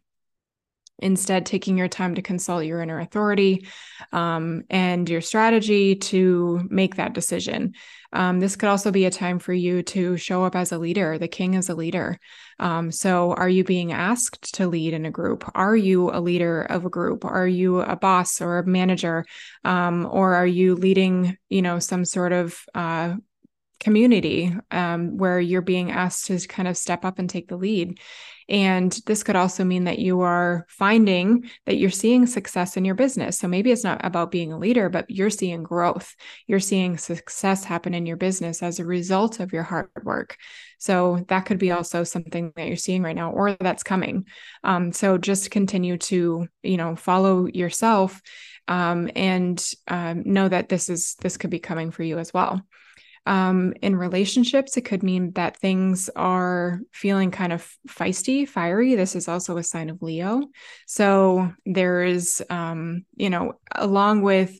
Instead, taking your time to consult your inner authority um, and your strategy to make that decision. Um, this could also be a time for you to show up as a leader. The king is a leader. Um, so, are you being asked to lead in a group? Are you a leader of a group? Are you a boss or a manager? Um, or are you leading, you know, some sort of uh, community um, where you're being asked to kind of step up and take the lead. And this could also mean that you are finding that you're seeing success in your business. So maybe it's not about being a leader, but you're seeing growth. You're seeing success happen in your business as a result of your hard work. So that could be also something that you're seeing right now or that's coming. Um, so just continue to, you know, follow yourself um, and um, know that this is this could be coming for you as well. Um, in relationships, it could mean that things are feeling kind of feisty, fiery. This is also a sign of Leo. So there is, um, you know, along with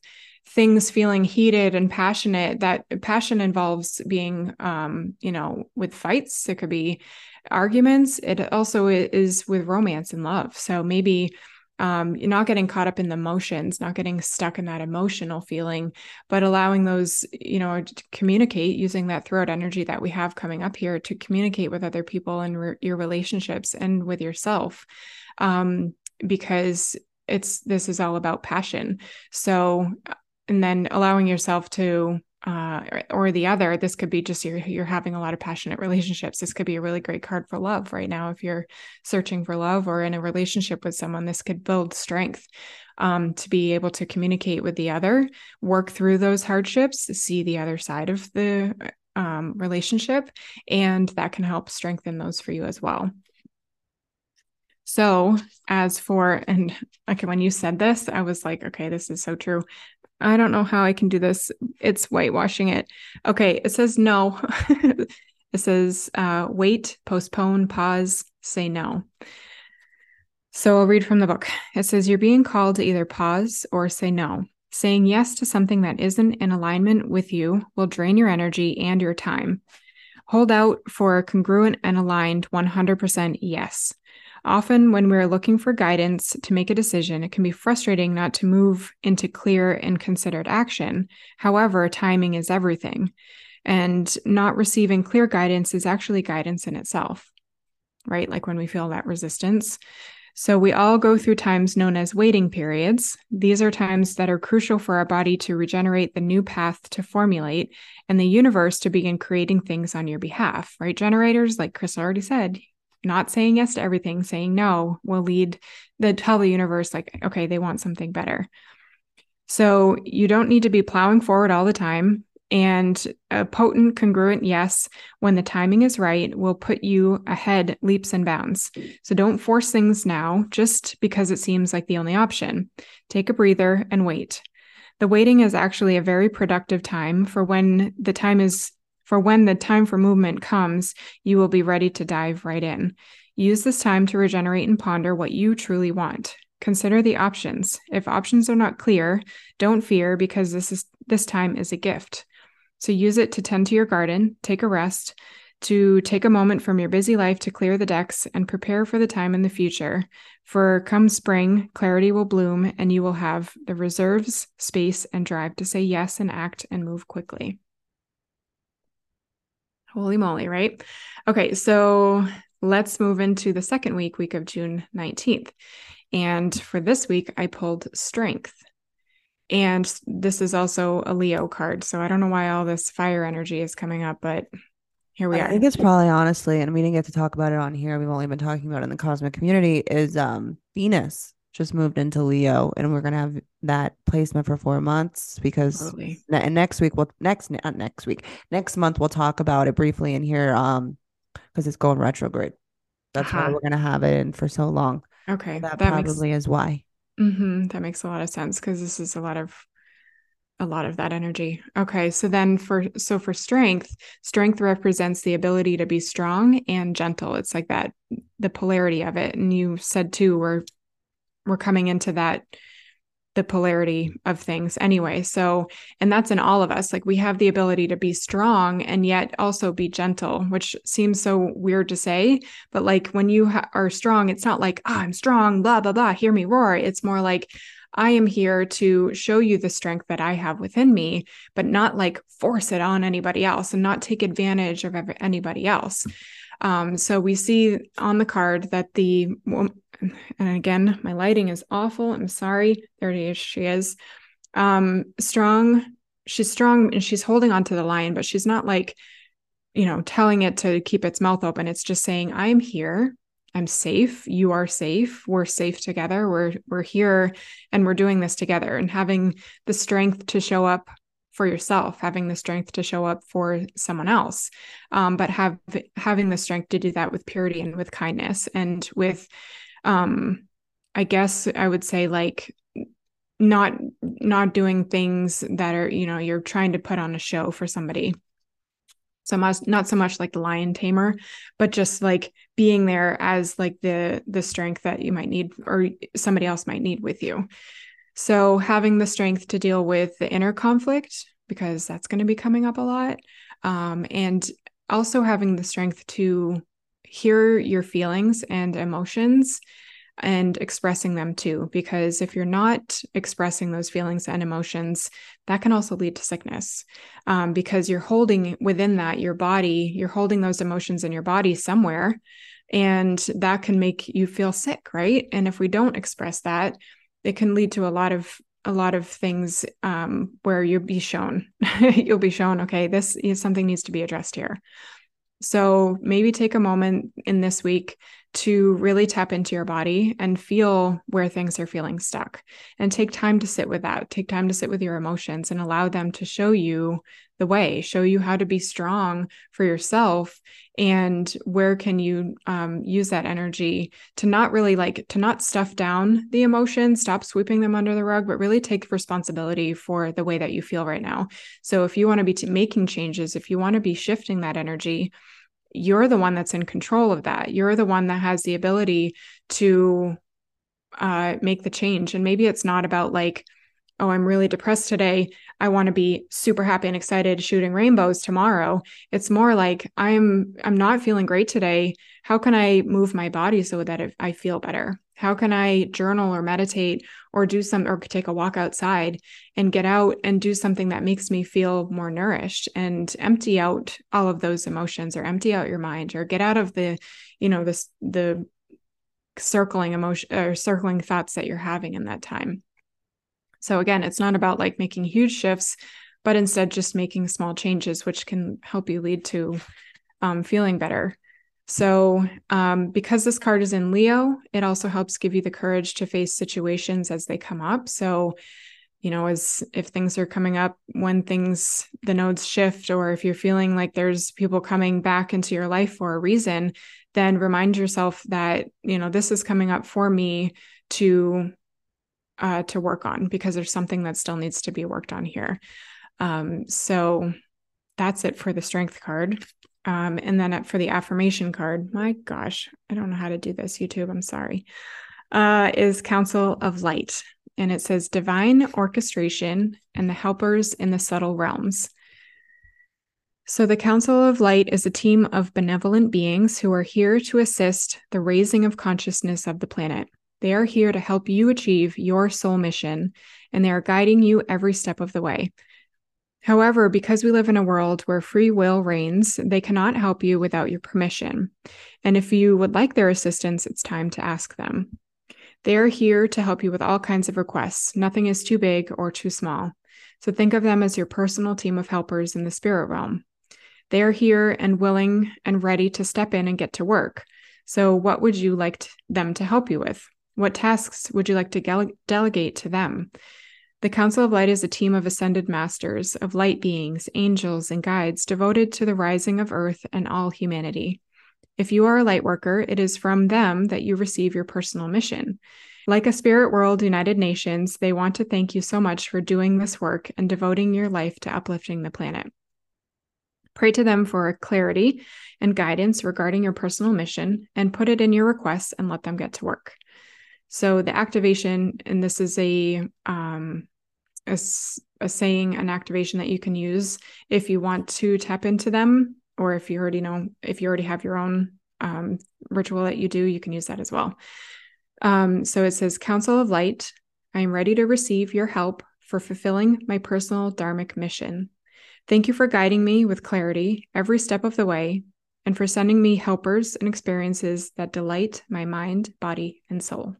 things feeling heated and passionate that passion involves being um you know with fights it could be arguments it also is with romance and love so maybe um, you're not getting caught up in the emotions, not getting stuck in that emotional feeling, but allowing those, you know, to communicate using that throat energy that we have coming up here to communicate with other people and re- your relationships and with yourself. Um, because it's this is all about passion. So, and then allowing yourself to uh, or, the other. This could be just you're you're having a lot of passionate relationships. This could be a really great card for love right now if you're searching for love or in a relationship with someone. This could build strength um, to be able to communicate with the other, work through those hardships, see the other side of the um, relationship, and that can help strengthen those for you as well. So, as for, and like when you said this, I was like, okay, this is so true. I don't know how I can do this. It's whitewashing it. Okay, it says no. it says uh, wait, postpone, pause, say no. So I'll read from the book. It says you're being called to either pause or say no. Saying yes to something that isn't in alignment with you will drain your energy and your time. Hold out for congruent and aligned 100% yes. Often, when we're looking for guidance to make a decision, it can be frustrating not to move into clear and considered action. However, timing is everything. And not receiving clear guidance is actually guidance in itself, right? Like when we feel that resistance. So, we all go through times known as waiting periods. These are times that are crucial for our body to regenerate the new path to formulate and the universe to begin creating things on your behalf, right? Generators, like Chris already said, not saying yes to everything, saying no will lead the tell the universe like, okay, they want something better. So you don't need to be plowing forward all the time. And a potent, congruent yes, when the timing is right, will put you ahead leaps and bounds. So don't force things now just because it seems like the only option. Take a breather and wait. The waiting is actually a very productive time for when the time is for when the time for movement comes, you will be ready to dive right in. Use this time to regenerate and ponder what you truly want. Consider the options. If options are not clear, don't fear because this is this time is a gift. So use it to tend to your garden, take a rest, to take a moment from your busy life to clear the decks and prepare for the time in the future. For come spring, clarity will bloom and you will have the reserves, space, and drive to say yes and act and move quickly. Holy moly, right? Okay, so let's move into the second week, week of June 19th. And for this week, I pulled strength. And this is also a Leo card. So I don't know why all this fire energy is coming up, but here we I are. I think it's probably honestly, and we didn't get to talk about it on here. We've only been talking about it in the cosmic community, is um Venus just moved into Leo, and we're gonna have that placement for four months because and next week we'll next not next week next month we'll talk about it briefly in here um because it's going retrograde. That's uh-huh. why we're gonna have it in for so long. Okay, that, that probably makes, is why. Mm-hmm, that makes a lot of sense because this is a lot of a lot of that energy. Okay, so then for so for strength, strength represents the ability to be strong and gentle. It's like that the polarity of it. And you said too, we're we're coming into that the polarity of things anyway. So, and that's in all of us. Like we have the ability to be strong and yet also be gentle, which seems so weird to say. But like when you ha- are strong, it's not like, oh, I'm strong, blah, blah, blah, hear me roar. It's more like, I am here to show you the strength that I have within me, but not like force it on anybody else and not take advantage of anybody else. Um, so we see on the card that the and again, my lighting is awful. I'm sorry. There. She is um, strong. She's strong and she's holding on to the lion, but she's not like, you know, telling it to keep its mouth open. It's just saying, I'm here. I'm safe. You are safe. We're safe together. We're we're here and we're doing this together and having the strength to show up for yourself, having the strength to show up for someone else, um, but have having the strength to do that with purity and with kindness and with um i guess i would say like not not doing things that are you know you're trying to put on a show for somebody. So much not so much like the lion tamer but just like being there as like the the strength that you might need or somebody else might need with you. So, having the strength to deal with the inner conflict, because that's going to be coming up a lot, um, and also having the strength to hear your feelings and emotions and expressing them too. Because if you're not expressing those feelings and emotions, that can also lead to sickness um, because you're holding within that your body, you're holding those emotions in your body somewhere. And that can make you feel sick, right? And if we don't express that, it can lead to a lot of a lot of things um, where you'll be shown you'll be shown okay this is something needs to be addressed here so maybe take a moment in this week to really tap into your body and feel where things are feeling stuck and take time to sit with that. Take time to sit with your emotions and allow them to show you the way, show you how to be strong for yourself and where can you um, use that energy to not really like to not stuff down the emotions, stop sweeping them under the rug, but really take responsibility for the way that you feel right now. So if you want to be t- making changes, if you want to be shifting that energy, you're the one that's in control of that. You're the one that has the ability to uh, make the change. And maybe it's not about like, oh, I'm really depressed today. I want to be super happy and excited shooting rainbows tomorrow. It's more like I'm I'm not feeling great today. How can I move my body so that I feel better? How can I journal or meditate or do some or take a walk outside and get out and do something that makes me feel more nourished and empty out all of those emotions or empty out your mind or get out of the, you know, this the circling emotion or circling thoughts that you're having in that time. So again, it's not about like making huge shifts, but instead just making small changes, which can help you lead to um, feeling better. So, um, because this card is in Leo, it also helps give you the courage to face situations as they come up. So, you know, as if things are coming up when things, the nodes shift, or if you're feeling like there's people coming back into your life for a reason, then remind yourself that, you know, this is coming up for me to uh, to work on because there's something that still needs to be worked on here. Um, so that's it for the strength card. Um, and then for the affirmation card, my gosh, I don't know how to do this, YouTube. I'm sorry. Uh, is Council of Light. And it says divine orchestration and the helpers in the subtle realms. So, the Council of Light is a team of benevolent beings who are here to assist the raising of consciousness of the planet. They are here to help you achieve your soul mission, and they are guiding you every step of the way. However, because we live in a world where free will reigns, they cannot help you without your permission. And if you would like their assistance, it's time to ask them. They are here to help you with all kinds of requests. Nothing is too big or too small. So think of them as your personal team of helpers in the spirit realm. They are here and willing and ready to step in and get to work. So, what would you like them to help you with? What tasks would you like to delegate to them? The Council of Light is a team of ascended masters, of light beings, angels, and guides devoted to the rising of Earth and all humanity. If you are a light worker, it is from them that you receive your personal mission. Like a Spirit World United Nations, they want to thank you so much for doing this work and devoting your life to uplifting the planet. Pray to them for clarity and guidance regarding your personal mission and put it in your requests and let them get to work. So the activation, and this is a um, a, a saying, an activation that you can use if you want to tap into them, or if you already know, if you already have your own um, ritual that you do, you can use that as well. Um, so it says, Council of Light, I am ready to receive your help for fulfilling my personal dharmic mission. Thank you for guiding me with clarity every step of the way and for sending me helpers and experiences that delight my mind, body, and soul.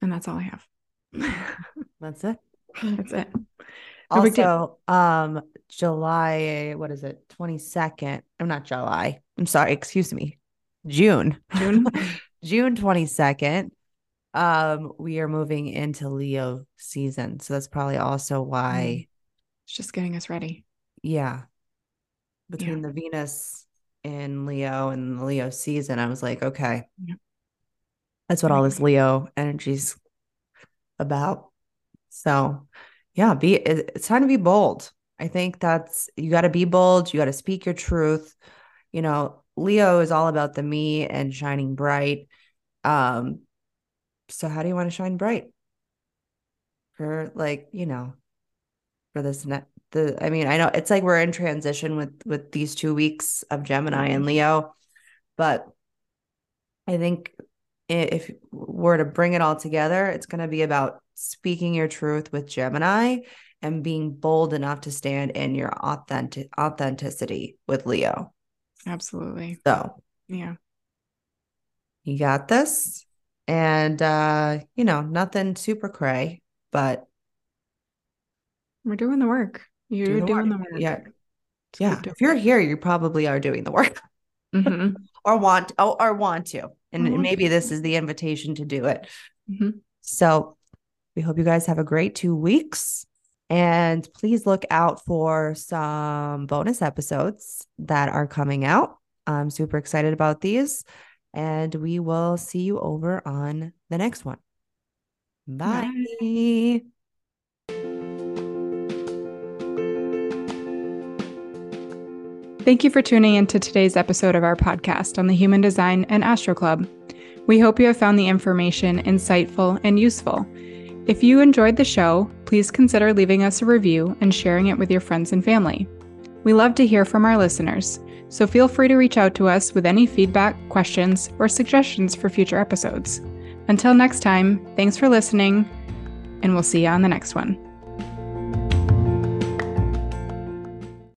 And that's all I have. that's it. That's it. No also, um, July, what is it? 22nd. I'm not July. I'm sorry, excuse me. June. June. June 22nd. Um, we are moving into Leo season. So that's probably also why mm. it's just getting us ready. Yeah. Between yeah. the Venus in Leo and the Leo season, I was like, okay. Yeah. That's what all this Leo energy's about. So, yeah, be it's time to be bold. I think that's you got to be bold, you got to speak your truth. You know, Leo is all about the me and shining bright. Um so how do you want to shine bright for like you know for this net the i mean i know it's like we're in transition with with these two weeks of gemini and leo but i think if we're to bring it all together it's going to be about speaking your truth with gemini and being bold enough to stand in your authentic authenticity with leo. Absolutely. So yeah. you got this. And uh you know nothing super cray but we're doing the work. You're doing, the work. yeah. Yeah. if you're here you probably are doing the work. Mm-hmm. or want oh, or want to and mm-hmm. maybe this is the invitation to do it mm-hmm. so we hope you guys have a great two weeks and please look out for some bonus episodes that are coming out i'm super excited about these and we will see you over on the next one. Bye. Bye. Thank you for tuning in to today's episode of our podcast on the Human Design and Astro Club. We hope you have found the information insightful and useful. If you enjoyed the show, please consider leaving us a review and sharing it with your friends and family. We love to hear from our listeners so feel free to reach out to us with any feedback, questions, or suggestions for future episodes. Until next time, thanks for listening, and we'll see you on the next one.